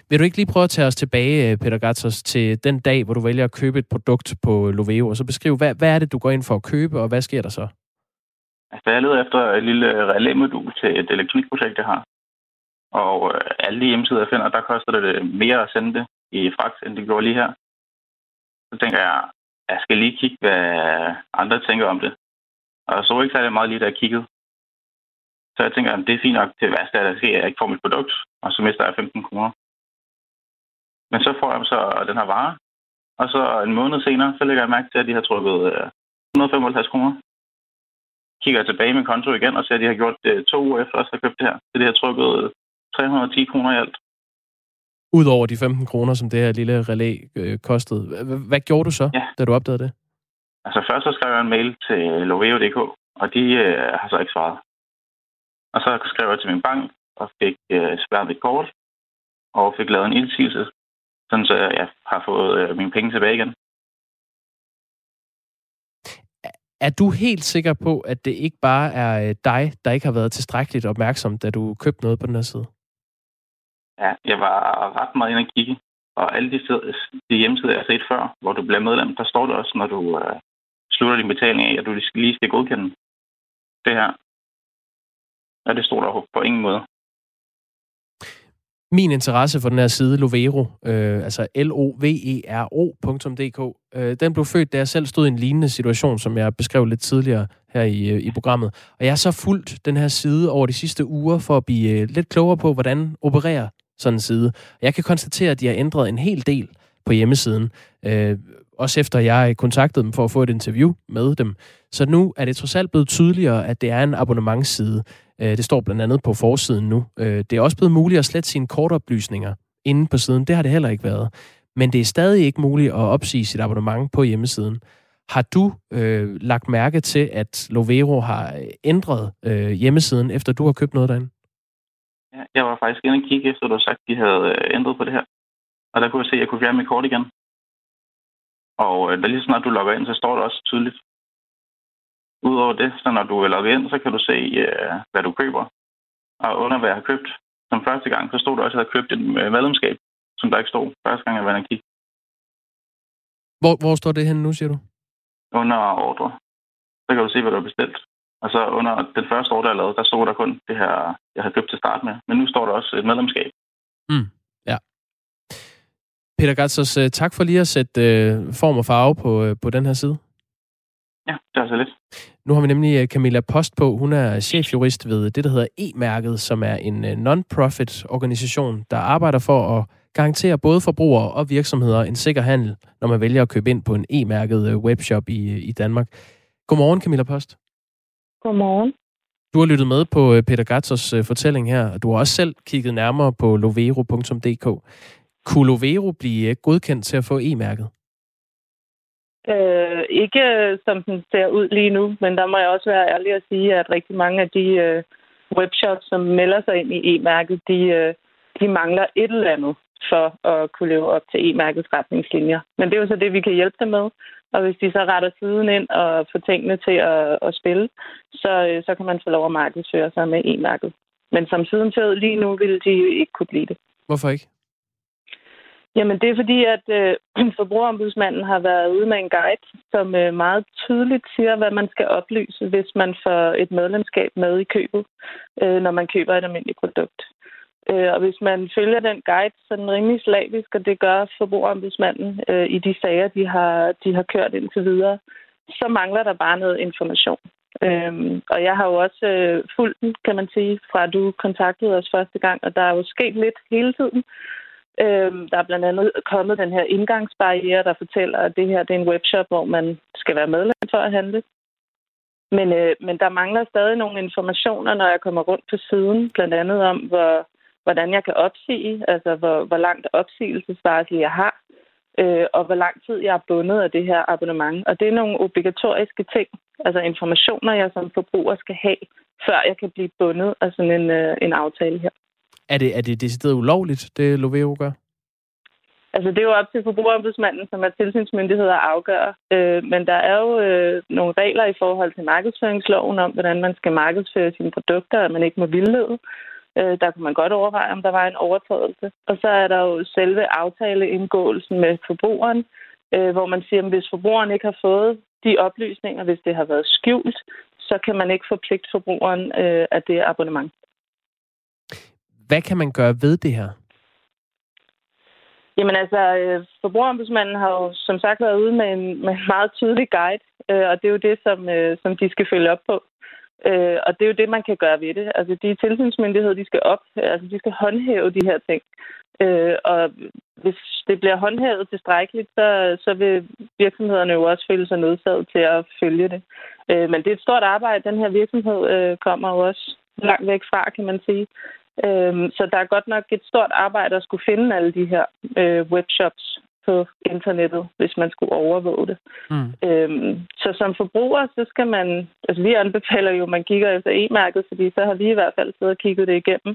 Vil du ikke lige prøve at tage os tilbage, øh, Peter Gatsos, til den dag, hvor du vælger at købe et produkt på Loveo, og så beskrive, hvad, hvad er det, du går ind for at købe, og hvad sker der så? Altså, jeg leder efter et lille øh, relæmodul til et elektronikprojekt, jeg har. Og øh, alle de hjemmesider, jeg finder, der koster det øh, mere at sende det i fragt, end det gjorde lige her. Så tænker jeg, jeg skal lige kigge, hvad andre tænker om det. Og så så ikke særlig meget lige, da jeg kiggede. Så jeg tænker, at det er fint nok til, hvad der ske, at jeg ikke får mit produkt, og så mister jeg 15 kroner. Men så får jeg så den her vare, og så en måned senere, så lægger jeg mærke til, at de har trykket 155 øh, kroner. Kigger jeg tilbage i min konto igen, og ser, at de har gjort det to uger efter, at jeg har købt det her. Så de har trykket 310 kroner i alt. Udover de 15 kroner, som det her lille relæ øh, kostede. Hvad gjorde du så, ja. da du opdagede det? Altså først så skrev jeg en mail til Loveo.dk, og de øh, har så ikke svaret. Og så skrev jeg til min bank og fik øh, spærret mit kort, og fik lavet en indsigelse, sådan så jeg har fået øh, mine penge tilbage igen. Er du helt sikker på, at det ikke bare er øh, dig, der ikke har været tilstrækkeligt opmærksom, da du købte noget på den her side? Ja, jeg var ret meget inde at kigge. Og alle de, de hjemmesider, jeg har set før, hvor du bliver medlem, der står det også, når du øh, slutter din betaling af, at du lige skal godkende det her. Ja, det stod der på ingen måde. Min interesse for den her side, Lovero, øh, altså L-O-V-E-R-O.dk, øh, den blev født, da jeg selv stod i en lignende situation, som jeg beskrev lidt tidligere her i, øh, i programmet. Og jeg har så fulgt den her side over de sidste uger for at blive øh, lidt klogere på, hvordan opererer sådan en side. Jeg kan konstatere, at de har ændret en hel del på hjemmesiden. Øh, også efter jeg kontaktede dem for at få et interview med dem. Så nu er det trods alt blevet tydeligere, at det er en abonnementsside. Øh, det står blandt andet på forsiden nu. Øh, det er også blevet muligt at slette sine kortoplysninger inde på siden. Det har det heller ikke været. Men det er stadig ikke muligt at opsige sit abonnement på hjemmesiden. Har du øh, lagt mærke til, at Lovero har ændret øh, hjemmesiden, efter du har købt noget derinde? Ja, jeg var faktisk inde og kigge efter, du har sagt, at de havde øh, ændret på det her. Og der kunne jeg se, at jeg kunne fjerne mit kort igen. Og øh, lige snart du logger ind, så står det også tydeligt. Udover det, så når du er logget ind, så kan du se, øh, hvad du køber. Og under hvad jeg har købt, som første gang, så stod der også, at jeg havde købt et øh, medlemskab, som der ikke stod første gang, jeg var inde Hvor, hvor står det henne nu, siger du? Under ordre. Så kan du se, hvad du har bestilt. Og så under den første ordre, jeg lavede, der stod der kun det her, jeg havde købt til start med. Men nu står der også et medlemskab. Mm. Peter Gatzos, øh, tak for lige at sætte uh, form og farve på, uh, på den her side. Ja, det er så lidt. Nu har vi nemlig Camilla Post på. Hun er chefjurist ved det, der hedder E-mærket, som er en non-profit organisation, der arbejder for at garantere både forbrugere og virksomheder en sikker handel, når man vælger at købe ind på en e-mærket webshop i, i Danmark. Godmorgen, Camilla Post. Godmorgen. Du har lyttet med på Peter Gatzos fortælling her, og du har også selv kigget nærmere på lovero.dk. Kunne Lovero blive godkendt til at få e-mærket? Øh, ikke som den ser ud lige nu, men der må jeg også være ærlig at sige, at rigtig mange af de øh, webshops, som melder sig ind i e-mærket, de, øh, de mangler et eller andet for at kunne leve op til e-mærkets retningslinjer. Men det er jo så det, vi kan hjælpe dem med. Og hvis de så retter siden ind og får tingene til at, at spille, så, øh, så kan man få lov at markedsføre sig med e-mærket. Men som siden ser lige nu, vil de ikke kunne blive det. Hvorfor ikke? Jamen, det er fordi, at øh, forbrugerombudsmanden har været ude med en guide, som øh, meget tydeligt siger, hvad man skal oplyse, hvis man får et medlemskab med i købet, øh, når man køber et almindeligt produkt. Øh, og hvis man følger den guide sådan rimelig slavisk, og det gør forbrugerombudsmanden øh, i de sager, de har, de har kørt indtil videre, så mangler der bare noget information. Øhm, og jeg har jo også øh, fulgt den, kan man sige, fra du kontaktede os første gang, og der er jo sket lidt hele tiden. Øhm, der er blandt andet kommet den her indgangsbarriere, der fortæller, at det her det er en webshop, hvor man skal være medlem for at handle. Men, øh, men der mangler stadig nogle informationer, når jeg kommer rundt på siden, blandt andet om, hvor, hvordan jeg kan opsige, altså hvor, hvor langt opsigelsesvarsel jeg har, øh, og hvor lang tid jeg er bundet af det her abonnement. Og det er nogle obligatoriske ting, altså informationer, jeg som forbruger skal have, før jeg kan blive bundet af sådan en, øh, en aftale her. Er det, er det decideret ulovligt, det Loveo gør? Altså, det er jo op til forbrugerombudsmanden, som er tilsynsmyndighed at afgøre. Øh, men der er jo øh, nogle regler i forhold til markedsføringsloven om, hvordan man skal markedsføre sine produkter, at man ikke må vildlede. Øh, der kunne man godt overveje, om der var en overtrædelse. Og så er der jo selve aftaleindgåelsen med forbrugeren, øh, hvor man siger, at hvis forbrugeren ikke har fået de oplysninger, hvis det har været skjult, så kan man ikke forpligte forbrugeren øh, af det abonnement. Hvad kan man gøre ved det her? Jamen altså, øh, forbrugerombudsmanden har jo som sagt været ude med en, med en meget tydelig guide, øh, og det er jo det, som, øh, som de skal følge op på. Øh, og det er jo det, man kan gøre ved det. Altså, de tilsynsmyndigheder, de skal op, øh, altså, de skal håndhæve de her ting. Øh, og hvis det bliver håndhævet tilstrækkeligt, så, så vil virksomhederne jo også føle sig nødsaget til at følge det. Øh, men det er et stort arbejde. Den her virksomhed øh, kommer jo også langt væk fra, kan man sige. Øh, så der er godt nok et stort arbejde at skulle finde alle de her øh, webshops, på internettet, hvis man skulle overvåge det. Mm. Øhm, så som forbruger, så skal man... Altså, vi anbefaler jo, at man kigger efter e-mærket, fordi så har vi i hvert fald siddet og kigget det igennem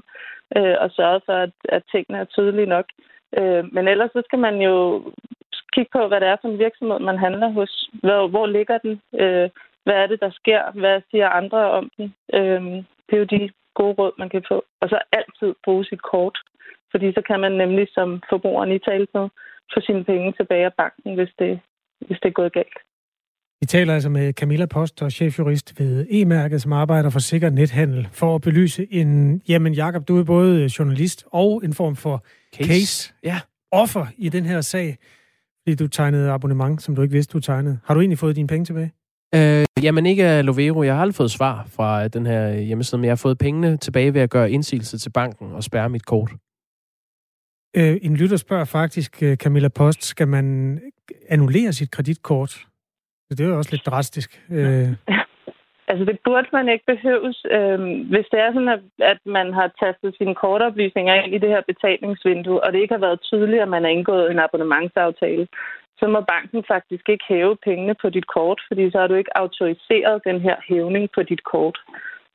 øh, og sørget for, at, at tingene er tydelige nok. Øh, men ellers så skal man jo kigge på, hvad det er for en virksomhed, man handler hos. Hvor, hvor ligger den? Øh, hvad er det, der sker? Hvad siger andre om den? Øh, det er jo de gode råd, man kan få. Og så altid bruge sit kort, fordi så kan man nemlig som forbrugeren i tale med få sine penge tilbage af banken, hvis det, hvis det er gået galt. Vi taler altså med Camilla Post og chefjurist ved E-mærket, som arbejder for sikker nethandel, for at belyse en... Jamen, Jakob, du er både journalist og en form for case, case ja. offer i den her sag, fordi du tegnede abonnement, som du ikke vidste, du tegnede. Har du egentlig fået dine penge tilbage? Øh, jamen ikke af Lovero. Jeg har aldrig fået svar fra den her hjemmeside, men jeg har fået pengene tilbage ved at gøre indsigelse til banken og spærre mit kort. Øh, en lytter spørger faktisk, øh, Camilla Post, skal man annullere sit kreditkort? Det er jo også lidt drastisk. Øh. Altså, det burde man ikke behøves. Øh, hvis det er sådan, at, at man har tastet sine kortoplysninger ind i det her betalingsvindue, og det ikke har været tydeligt, at man har indgået en abonnementsaftale, så må banken faktisk ikke hæve pengene på dit kort, fordi så har du ikke autoriseret den her hævning på dit kort.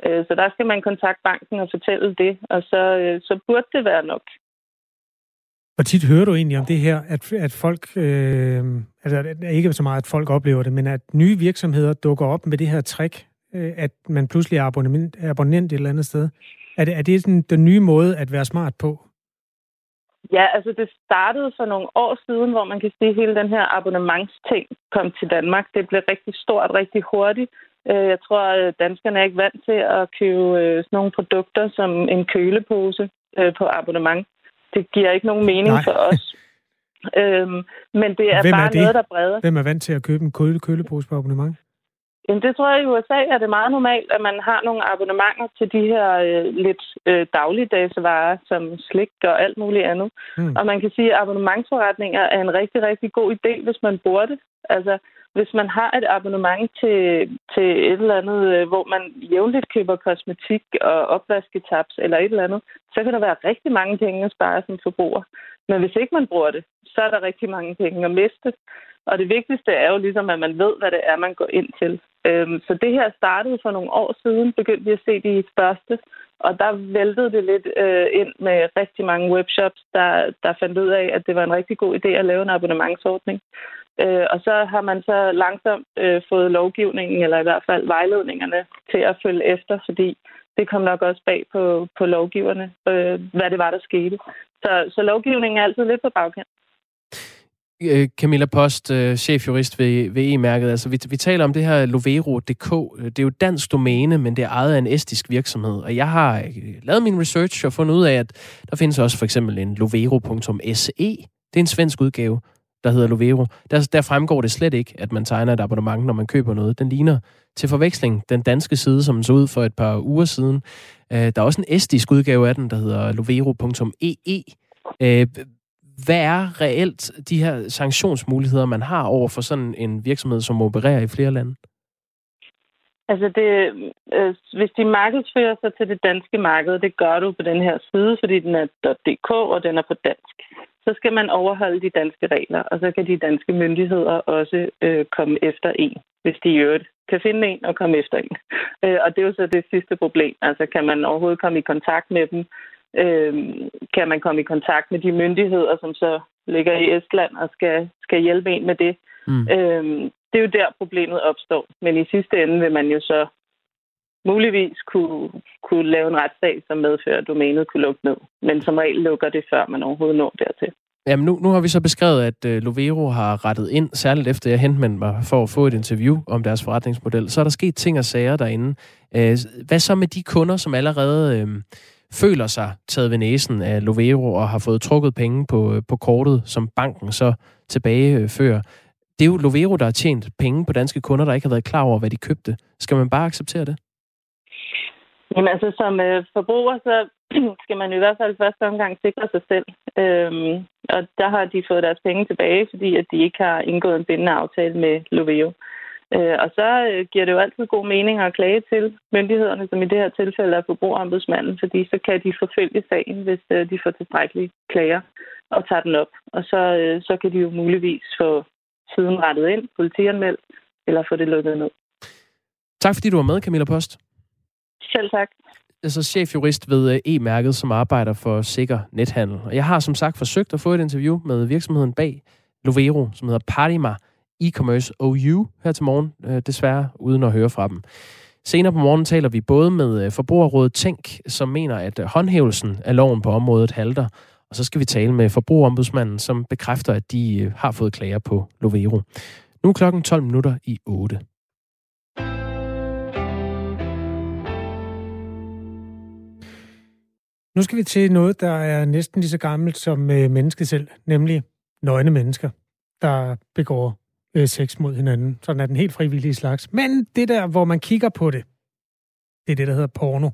Øh, så der skal man kontakte banken og fortælle det, og så, øh, så burde det være nok. Og tit hører du egentlig om det her, at, at folk, øh, altså ikke så meget, at folk oplever det, men at nye virksomheder dukker op med det her trick, øh, at man pludselig er abonnent, abonnent et eller andet sted? Er det, er det sådan den nye måde at være smart på? Ja, altså det startede for nogle år siden, hvor man kan sige, at hele den her abonnementsting kom til Danmark. Det blev rigtig stort, rigtig hurtigt. Øh, jeg tror, at danskerne er ikke vant til at købe øh, sådan nogle produkter som en kølepose øh, på abonnement. Det giver ikke nogen mening Nej. for os. Øhm, men det er Hvem bare er det? noget, der breder. Hvem er vant til at købe en køle, kølepose på abonnement? Jamen, det tror jeg i USA er det meget normalt, at man har nogle abonnementer til de her øh, lidt øh, dagligdags varer, som slik og alt muligt andet. Mm. Og man kan sige, at abonnementsforretninger er en rigtig, rigtig god idé, hvis man bruger det. Altså, hvis man har et abonnement til, til et eller andet, øh, hvor man jævnligt køber kosmetik og opvasketaps eller et eller andet, så kan der være rigtig mange penge at spare som forbruger. Men hvis ikke man bruger det, så er der rigtig mange penge at miste. Og det vigtigste er jo ligesom, at man ved, hvad det er, man går ind til. Øhm, så det her startede for nogle år siden, begyndte vi at se de første, og der væltede det lidt øh, ind med rigtig mange webshops, der, der fandt ud af, at det var en rigtig god idé at lave en abonnementsordning. Øh, og så har man så langsomt øh, fået lovgivningen, eller i hvert fald vejledningerne, til at følge efter, fordi det kom nok også bag på, på lovgiverne, øh, hvad det var, der skete. Så, så lovgivningen er altid lidt på bagkant. Øh, Camilla Post, øh, chefjurist ved, ved E-mærket. Altså, vi, vi taler om det her Lovero.dk. Øh, det er jo dansk domæne, men det er ejet af en estisk virksomhed. Og jeg har lavet min research og fundet ud af, at der findes også for eksempel en lovero.se. Det er en svensk udgave, der hedder Lovero. Der, der fremgår det slet ikke, at man tegner et abonnement, når man køber noget. Den ligner til forveksling den danske side, som den så ud for et par uger siden. Der er også en estisk udgave af den, der hedder lovero.ee hvad er reelt de her sanktionsmuligheder, man har over for sådan en virksomhed, som opererer i flere lande? Altså, det, øh, hvis de markedsfører sig til det danske marked, det gør du på den her side, fordi den er .dk, og den er på dansk, så skal man overholde de danske regler, og så kan de danske myndigheder også øh, komme efter en, hvis de i øvrigt kan finde en og komme efter en. Øh, og det er jo så det sidste problem. Altså, kan man overhovedet komme i kontakt med dem? Øh, kan man komme i kontakt med de myndigheder, som så ligger i Estland og skal, skal hjælpe en med det. Mm. Øh, det er jo der, problemet opstår. Men i sidste ende vil man jo så muligvis kunne, kunne lave en retssag, som medfører, at domænet kunne lukke ned. Men som regel lukker det, før man overhovedet når dertil. Jamen nu, nu har vi så beskrevet, at uh, Lovero har rettet ind, særligt efter jeg henvendte mig for at få et interview om deres forretningsmodel. Så er der sket ting og sager derinde. Uh, hvad så med de kunder, som allerede uh, føler sig taget ved næsen af Lovero og har fået trukket penge på, øh, på kortet, som banken så tilbagefører. Det er jo Lovero, der har tjent penge på danske kunder, der ikke har været klar over, hvad de købte. Skal man bare acceptere det? Jamen altså, som øh, forbruger, så skal man i hvert fald første omgang sikre sig selv. Øhm, og der har de fået deres penge tilbage, fordi at de ikke har indgået en bindende aftale med Loveo. Øh, og så øh, giver det jo altid god mening at klage til myndighederne, som i det her tilfælde er forbrugerombudsmanden, fordi så kan de forfølge sagen, hvis øh, de får tilstrækkelige klager og tager den op. Og så, så kan de jo muligvis få siden rettet ind, politianmeldt, eller få det lukket ned. Tak fordi du var med, Camilla Post. Selv tak. Altså chefjurist ved E-mærket, som arbejder for sikker nethandel. Og jeg har som sagt forsøgt at få et interview med virksomheden bag Lovero, som hedder Parima, e-commerce OU her til morgen, øh, desværre uden at høre fra dem. Senere på morgen taler vi både med øh, Forbrugerrådet Tænk, som mener, at øh, håndhævelsen af loven på området halter, og så skal vi tale med Forbrugerombudsmanden, som bekræfter, at de øh, har fået klager på Lovero. Nu er klokken 12 minutter i 8. Nu skal vi til noget, der er næsten lige så gammelt som mennesket selv, nemlig nøgne mennesker, der begår øh, sex mod hinanden. Sådan er den helt frivillige slags. Men det der, hvor man kigger på det, det er det, der hedder porno.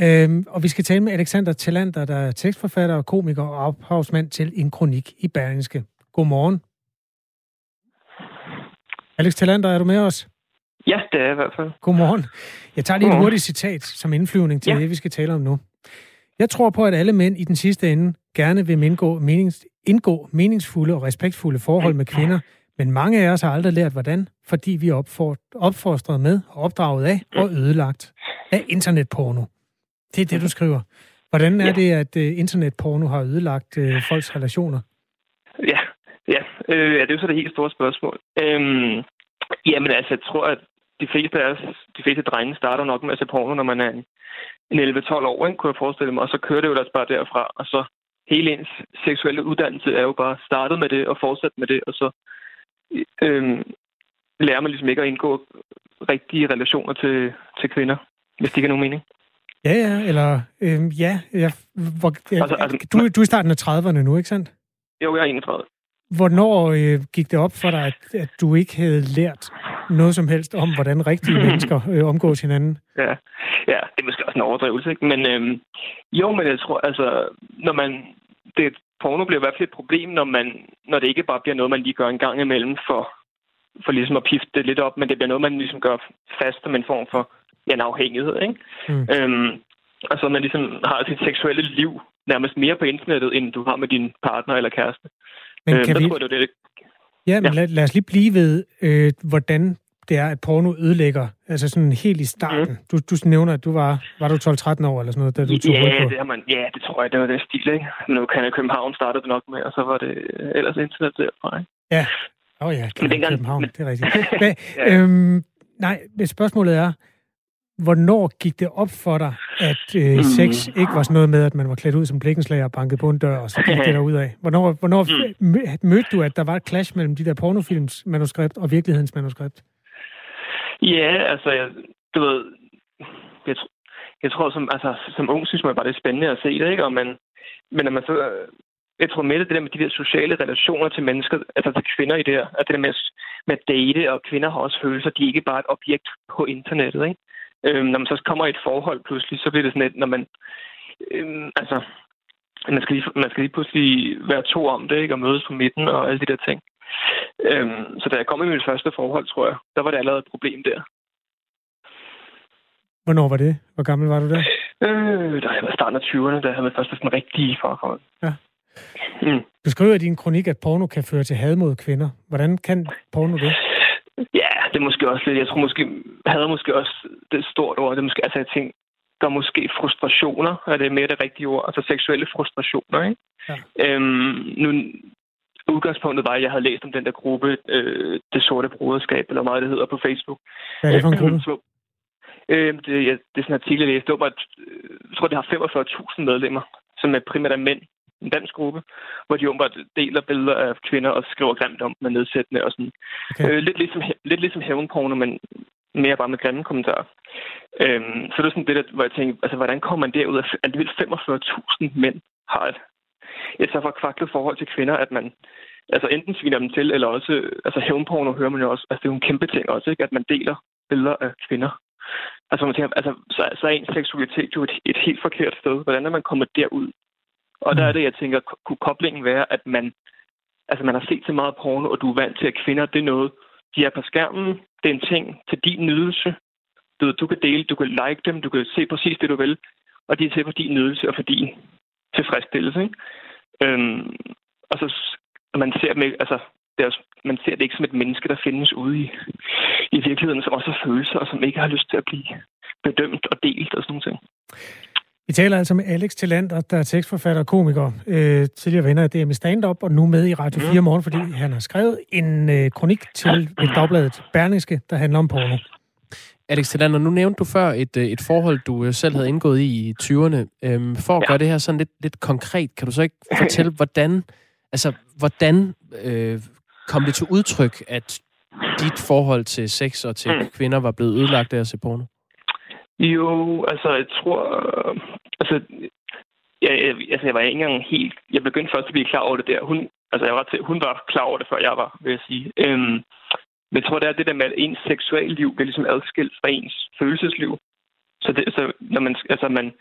Øhm, og vi skal tale med Alexander Tillander, der er tekstforfatter og komiker og ophavsmand til en kronik i Berlingske. Godmorgen. Alex Tillander, er du med os? Ja, det er i hvert fald. Godmorgen. Jeg tager lige et hurtigt citat som indflyvning til ja. det, vi skal tale om nu. Jeg tror på, at alle mænd i den sidste ende gerne vil indgå, menings, indgå meningsfulde og respektfulde forhold med kvinder, men mange af os har aldrig lært, hvordan, fordi vi er opfostret med, opdraget af og ødelagt af internetporno. Det er det, du skriver. Hvordan er ja. det, at uh, internetporno har ødelagt uh, folks relationer? Ja, ja. Øh, ja, det er jo så det helt store spørgsmål. Øhm, jamen altså, jeg tror, at de fleste af os, de fleste drenge starter nok med at se porno, når man er en 11-12 år, ikke, kunne jeg forestille mig, og så kører det jo ellers bare derfra, og så hele ens seksuelle uddannelse er jo bare startet med det og fortsat med det, og så øhm, lærer man ligesom ikke at indgå rigtige relationer til, til kvinder, hvis det ikke er nogen mening. Ja, ja, eller øhm, ja, ja, hvor, ja altså, altså, du, du er i starten af 30'erne nu, ikke sandt? Jo, jeg er 31. Hvornår øh, gik det op for dig, at, at du ikke havde lært noget som helst om, hvordan rigtige mennesker øh, omgås hinanden? Ja. ja, det er måske også en overdrivelse, ikke? Men øhm, jo, men jeg tror, altså, når man... Det, porno bliver i hvert fald et problem, når, man, når det ikke bare bliver noget, man lige gør en gang imellem for, for ligesom at pifte det lidt op, men det bliver noget, man ligesom gør fast som en form for ja, en afhængighed, ikke? Mm. Øhm, altså, man ligesom har sit seksuelle liv nærmest mere på internettet, end du har med din partner eller kæreste. Men øhm, kan vi... tror, det, det, Ja, men ja. Lad, lad os lige blive ved, øh, hvordan det er, at porno ødelægger, altså sådan helt i starten. Mm. Du, du nævner, at du var, var du 12-13 år eller sådan noget, da du tog ja, på? Det er man, ja, det tror jeg, det var den stil, ikke? Nu kan jeg København startede det nok med, og så var det ellers internet derfra, ikke? Ja, åh oh, ja, men dengang, København, men... det er rigtigt. Hva, ja. øhm, nej, spørgsmålet er, Hvornår gik det op for dig, at øh, mm. sex ikke var sådan noget med, at man var klædt ud som blikkenslager og bankede på en dør, og så gik det ud af? Hvornår, hvornår mm. mødte du, at der var et clash mellem de der pornofilms manuskript og virkelighedens manuskript? Ja, altså, jeg, du ved, jeg, jeg tror, som, altså, som ung synes man bare, det er spændende at se det, ikke? Og man, men når man så, jeg tror med det, det der med de der sociale relationer til mennesker, altså til kvinder i det her, at det der med, med at date, og kvinder har også følelser, de er ikke bare et objekt på internettet, ikke? Øhm, når man så kommer i et forhold pludselig, så bliver det sådan et, når man... Øhm, altså, man skal, lige, man skal lige pludselig være to om det, ikke? Og mødes på midten og alle de der ting. Øhm, så da jeg kom i mit første forhold, tror jeg, der var det allerede et problem der. Hvornår var det? Hvor gammel var du der? Øh, da jeg var i starten af 20'erne, da jeg havde først sådan rigtige forhold. Ja. Mm. Du skriver i din kronik, at porno kan føre til had mod kvinder. Hvordan kan porno det? Ja, det er måske også lidt. Jeg tror måske, havde måske også det stort ord. Det er måske, altså jeg tænker, der er måske frustrationer, er det mere det rigtige ord, altså seksuelle frustrationer, ikke? Ja. Øhm, nu, udgangspunktet var, at jeg havde læst om den der gruppe, øh, Det Sorte Broderskab, eller meget det hedder på Facebook. Hvad er det for en gruppe? Så, øh, det, ja, det er sådan en artikel, jeg læste. Det var, øh, jeg tror, det har 45.000 medlemmer, som er primært af mænd en dansk gruppe, hvor de åbenbart deler billeder af kvinder og skriver grimt om med nedsættende og sådan. Okay. Øh, lidt, ligesom, lidt ligesom hævnporno, men mere bare med grimme kommentarer. Øhm, så det er sådan det, der, hvor jeg tænker, altså, hvordan kommer man derud, at alligevel 45.000 mænd har et, et så forkvaklet forhold til kvinder, at man altså enten sviner dem til, eller også, altså hævnporno hører man jo også, altså det er jo en kæmpe ting også, ikke? at man deler billeder af kvinder. Altså, man tænker, altså så, så er ens seksualitet jo et, et helt forkert sted. Hvordan er man kommet derud? Og der er det, jeg tænker, kunne koblingen være, at man, altså man har set så meget porno, og du er vant til, at kvinder, det er noget, de er på skærmen, det er en ting til din nydelse. Du, du kan dele, du kan like dem, du kan se præcis det, du vil, og de er til for din nydelse og for din tilfredsstillelse. Ikke? Øhm, og så man ser dem ikke, altså, det er også, man ser det ikke som et menneske, der findes ude i, i virkeligheden, som også har følelser, og som ikke har lyst til at blive bedømt og delt og sådan noget. Vi taler altså med Alex Tillander, der er tekstforfatter og komiker, øh, tidligere venner af DM Stand-Up, og nu med i Radio 4 morgen, fordi han har skrevet en øh, kronik til et dagbladet Berlingske, der handler om porno. Alex Tillander, nu nævnte du før et, øh, et forhold, du øh, selv havde indgået i i 20'erne. Øhm, for at ja. gøre det her sådan lidt, lidt konkret, kan du så ikke fortælle, hvordan, altså, hvordan øh, kom det til udtryk, at dit forhold til sex og til mm. kvinder var blevet ødelagt af at se porno? Jo, altså jeg tror... Altså, jeg, jeg, altså, jeg var ikke engang helt... Jeg begyndte først at blive klar over det der. Hun, altså, jeg var til, hun var klar over det, før jeg var, vil jeg sige. Øhm, men jeg tror, det er det der med, at ens seksuelle liv bliver ligesom adskilt fra ens følelsesliv. Så, det, så når man, altså man,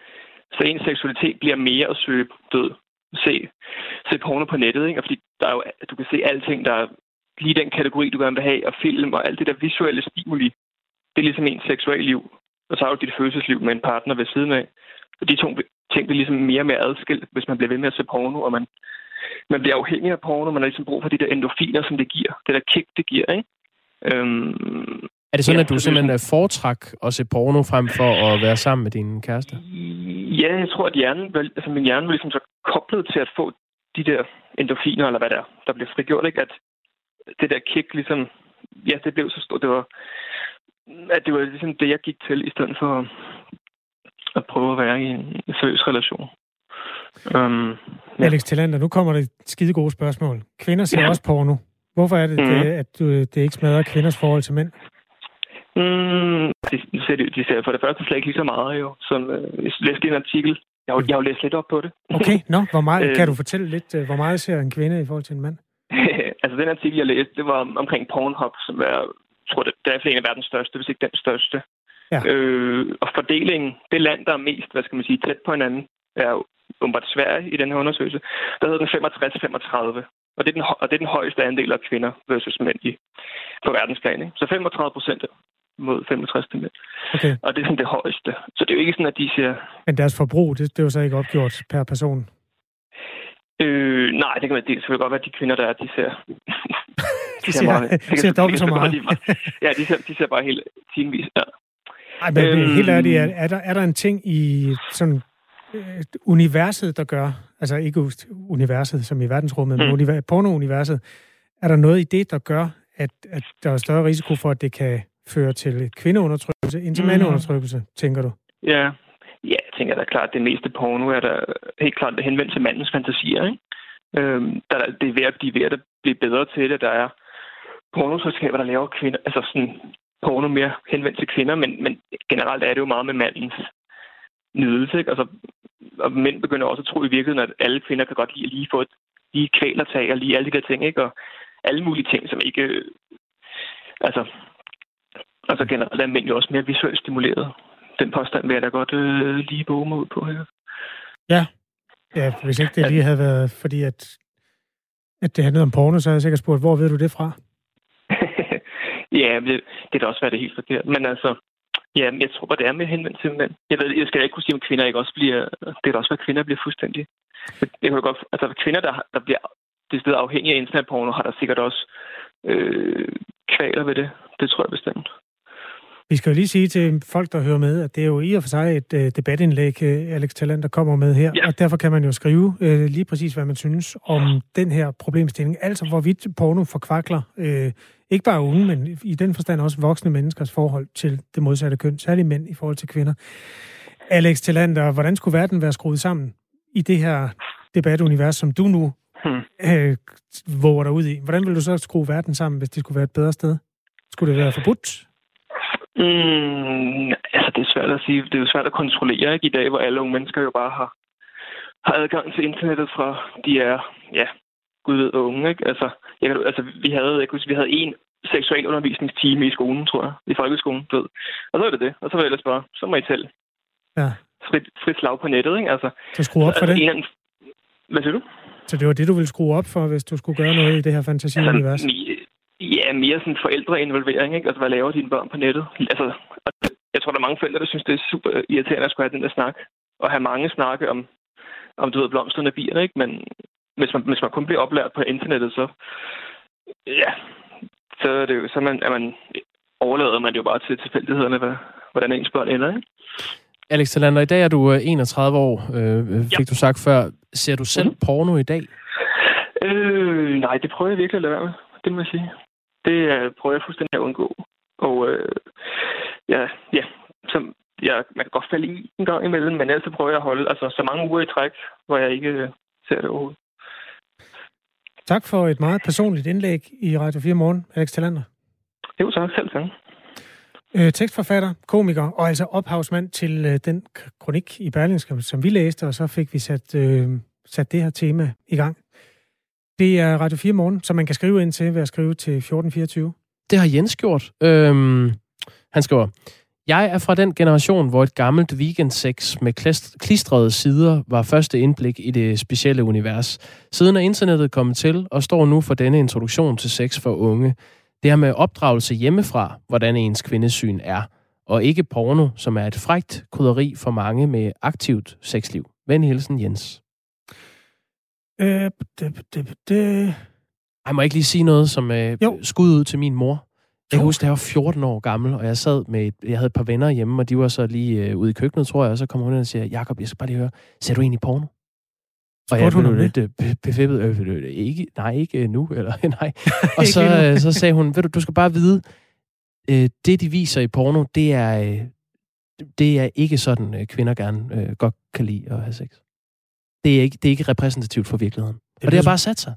så ens seksualitet bliver mere at søge død. Se, se porno på nettet, ikke? Og fordi der er jo, du kan se alting, der er lige den kategori, du gerne vil have, og film og alt det der visuelle stimuli. Det er ligesom ens seksualliv. liv og så har du dit følelsesliv med en partner ved siden af. Og de to ting bliver ligesom mere og mere adskilt, hvis man bliver ved med at se porno, og man, man bliver afhængig af porno, man har ligesom brug for de der endorfiner, som det giver. Det der kick, det giver, ikke? Øhm, er det sådan, ja, at du simpelthen er foretræk at se porno frem for at være sammen med din kæreste? Ja, jeg tror, at hjernen, altså min hjerne var ligesom så koblet til at få de der endorfiner, eller hvad der, der blev frigjort, ikke? At det der kick ligesom, ja, det blev så stort. Det var, at det var ligesom det, jeg gik til, i stedet for at prøve at være i en seriøs relation. Um, ja. Alex Tillander, nu kommer det skide gode spørgsmål. Kvinder ser ja. også porno. Hvorfor er det, mm. det at du, det ikke smadrer kvinders forhold til mænd? Mm, de, ser, de ser for det første slet ikke lige så meget jo. Som, øh, jeg læste en artikel. Jeg har, jeg har læst lidt op på det. Okay, nå, hvor meget, kan du fortælle lidt, øh, hvor meget ser en kvinde i forhold til en mand? altså den artikel, jeg læste, det var omkring Pornhub, som er, jeg tror, det, er en af verdens største, hvis ikke den største. Ja. Øh, og fordelingen, det land, der er mest, hvad skal man sige, tæt på hinanden, er umiddelbart Sverige i den her undersøgelse. Der hedder den 65-35. Og det, er den, og det er den højeste andel af kvinder versus mænd i, på verdensplan. Ikke? Så 35 procent mod 65 til mænd. Okay. Og det er sådan det højeste. Så det er jo ikke sådan, at de siger... Men deres forbrug, det, det er jo så ikke opgjort per person? Øh, nej, det kan man det selvfølgelig godt være, at de kvinder, der er, de ser... de ser, meget, de ser dobbelt så meget. ja, de ser, de ser bare helt timevis, ja. Ej, men øhm, helt ærligt, er, er, der, er der en ting i sådan universet, der gør, altså ikke universet som i verdensrummet, mm. men porno-universet, er der noget i det, der gør, at, at der er større risiko for, at det kan føre til kvindeundertrykkelse end til mm. mandeundertrykkelse, tænker du? Ja, ja, jeg tænker da klart, at det meste porno er der helt klart henvendt til mandens fantasier. Ikke? Øhm, der, det er ved at, de er ved at blive bedre til det. Der er pornoselskaber, der laver kvinder, altså sådan porno mere henvendt til kvinder, men, men generelt er det jo meget med mandens nydelse. Ikke? Altså, og mænd begynder også at tro i virkeligheden, at alle kvinder kan godt lide at lige få et lige kvælertag og lige alle de der ting, ikke? Og alle mulige ting, som ikke... Altså, altså generelt er mænd jo også mere visuelt stimuleret. Den påstand vil jeg da godt øh, lige våge mig ud på her. Ja. Ja, hvis ikke det lige havde været, fordi at, at det handlede om porno, så havde jeg sikkert spurgt, hvor ved du det fra? ja, det, det kan også være det helt forkert. Men altså, Ja, jeg tror bare, det er med henvendt til mænd. Jeg, ved, jeg skal ikke kunne sige, om kvinder ikke også bliver... Det kan også være, at kvinder bliver fuldstændig... Jeg kan godt, altså, kvinder, der, der bliver det sted afhængige af internetporno, har der sikkert også øh, kvaler ved det. Det tror jeg bestemt. Vi skal jo lige sige til folk, der hører med, at det er jo i og for sig et uh, debatindlæg, uh, Alex Talent, der kommer med her, ja. og derfor kan man jo skrive uh, lige præcis, hvad man synes om den her problemstilling. Altså, hvorvidt porno forkvakler uh, ikke bare unge, men i den forstand også voksne menneskers forhold til det modsatte køn, særligt mænd i forhold til kvinder. Alex Tillander, hvordan skulle verden være skruet sammen i det her debatunivers, som du nu hmm. øh, våger dig ud i? Hvordan vil du så skrue verden sammen, hvis det skulle være et bedre sted? Skulle det være forbudt? Mm, altså, det er svært at sige. Det er jo svært at kontrollere ikke? i dag, hvor alle unge mennesker jo bare har, har adgang til internettet fra, de er, ja, gud ved, unge. Ikke? Altså, jeg kan, altså, vi havde, jeg kunne, vi havde en seksualundervisningstime i skolen, tror jeg, i folkeskolen, ved. Og så var det det. Og så var jeg ellers bare, så må I tælle. Ja. Frit, frit slag på nettet, ikke? Altså, så skru op for altså, det? En, hvad siger du? Så det var det, du ville skrue op for, hvis du skulle gøre noget i det her fantasiunivers? Altså, ja, mere sådan forældreinvolvering, ikke? Altså, hvad laver dine børn på nettet? Altså, jeg tror, der er mange forældre, der synes, det er super irriterende at skulle have den der snak. Og have mange snakke om, om du ved, blomsterne og bierne, ikke? Men hvis man, hvis man kun bliver oplært på internettet, så, ja, så er det jo, så man, er man, overlader man det jo bare til tilfældighederne, hvad, hvordan ens børn ender, ikke? Alex Talander, i dag er du 31 øh, år, øh, fik ja. du sagt før. Ser du selv mm. porno i dag? Øh, nej, det prøver jeg virkelig at lade være med, det må jeg sige. Det øh, prøver jeg fuldstændig at undgå. Og øh, ja, ja, så jeg, man kan godt falde i en gang imellem, men ellers prøver jeg at holde altså, så mange uger i træk, hvor jeg ikke øh, ser det overhovedet. Tak for et meget personligt indlæg i Radio 4 Morgen, Alex Talander. Jo, tak. Selv tak. Øh, tekstforfatter, komiker og altså ophavsmand til øh, den kronik i Berlingske, som vi læste, og så fik vi sat, øh, sat det her tema i gang. Det er Radio 4 Morgen, som man kan skrive ind til ved at skrive til 1424. Det har Jens gjort. Øhm, han skriver, jeg er fra den generation, hvor et gammelt weekendsex med klistrede sider var første indblik i det specielle univers. Siden er internettet kommet til og står nu for denne introduktion til sex for unge. Det har med opdragelse hjemmefra, hvordan ens kvindesyn er, og ikke porno, som er et frægt koderi for mange med aktivt sexliv. Vend hilsen, Jens. Øh, det, det, det. Jeg må ikke lige sige noget som øh, skud ud til min mor. Jeg kan huske, da jeg var 14 år gammel, og jeg sad med et, jeg havde et par venner hjemme, og de var så lige øh, ude i køkkenet, tror jeg, og så kommer hun ind og siger, Jakob, jeg skal bare lige høre, ser du egentlig porno? Og jeg blev lidt øh, befippet. Øh, ikke, nej, ikke nu. Eller, nej. Og så, øh, så sagde hun, ved du, du skal bare vide, øh, det de viser i porno, det er, øh, det er ikke sådan, øh, kvinder gerne øh, godt kan lide at have sex. Det er ikke, det er ikke repræsentativt for virkeligheden. Det og det har bare sat sig.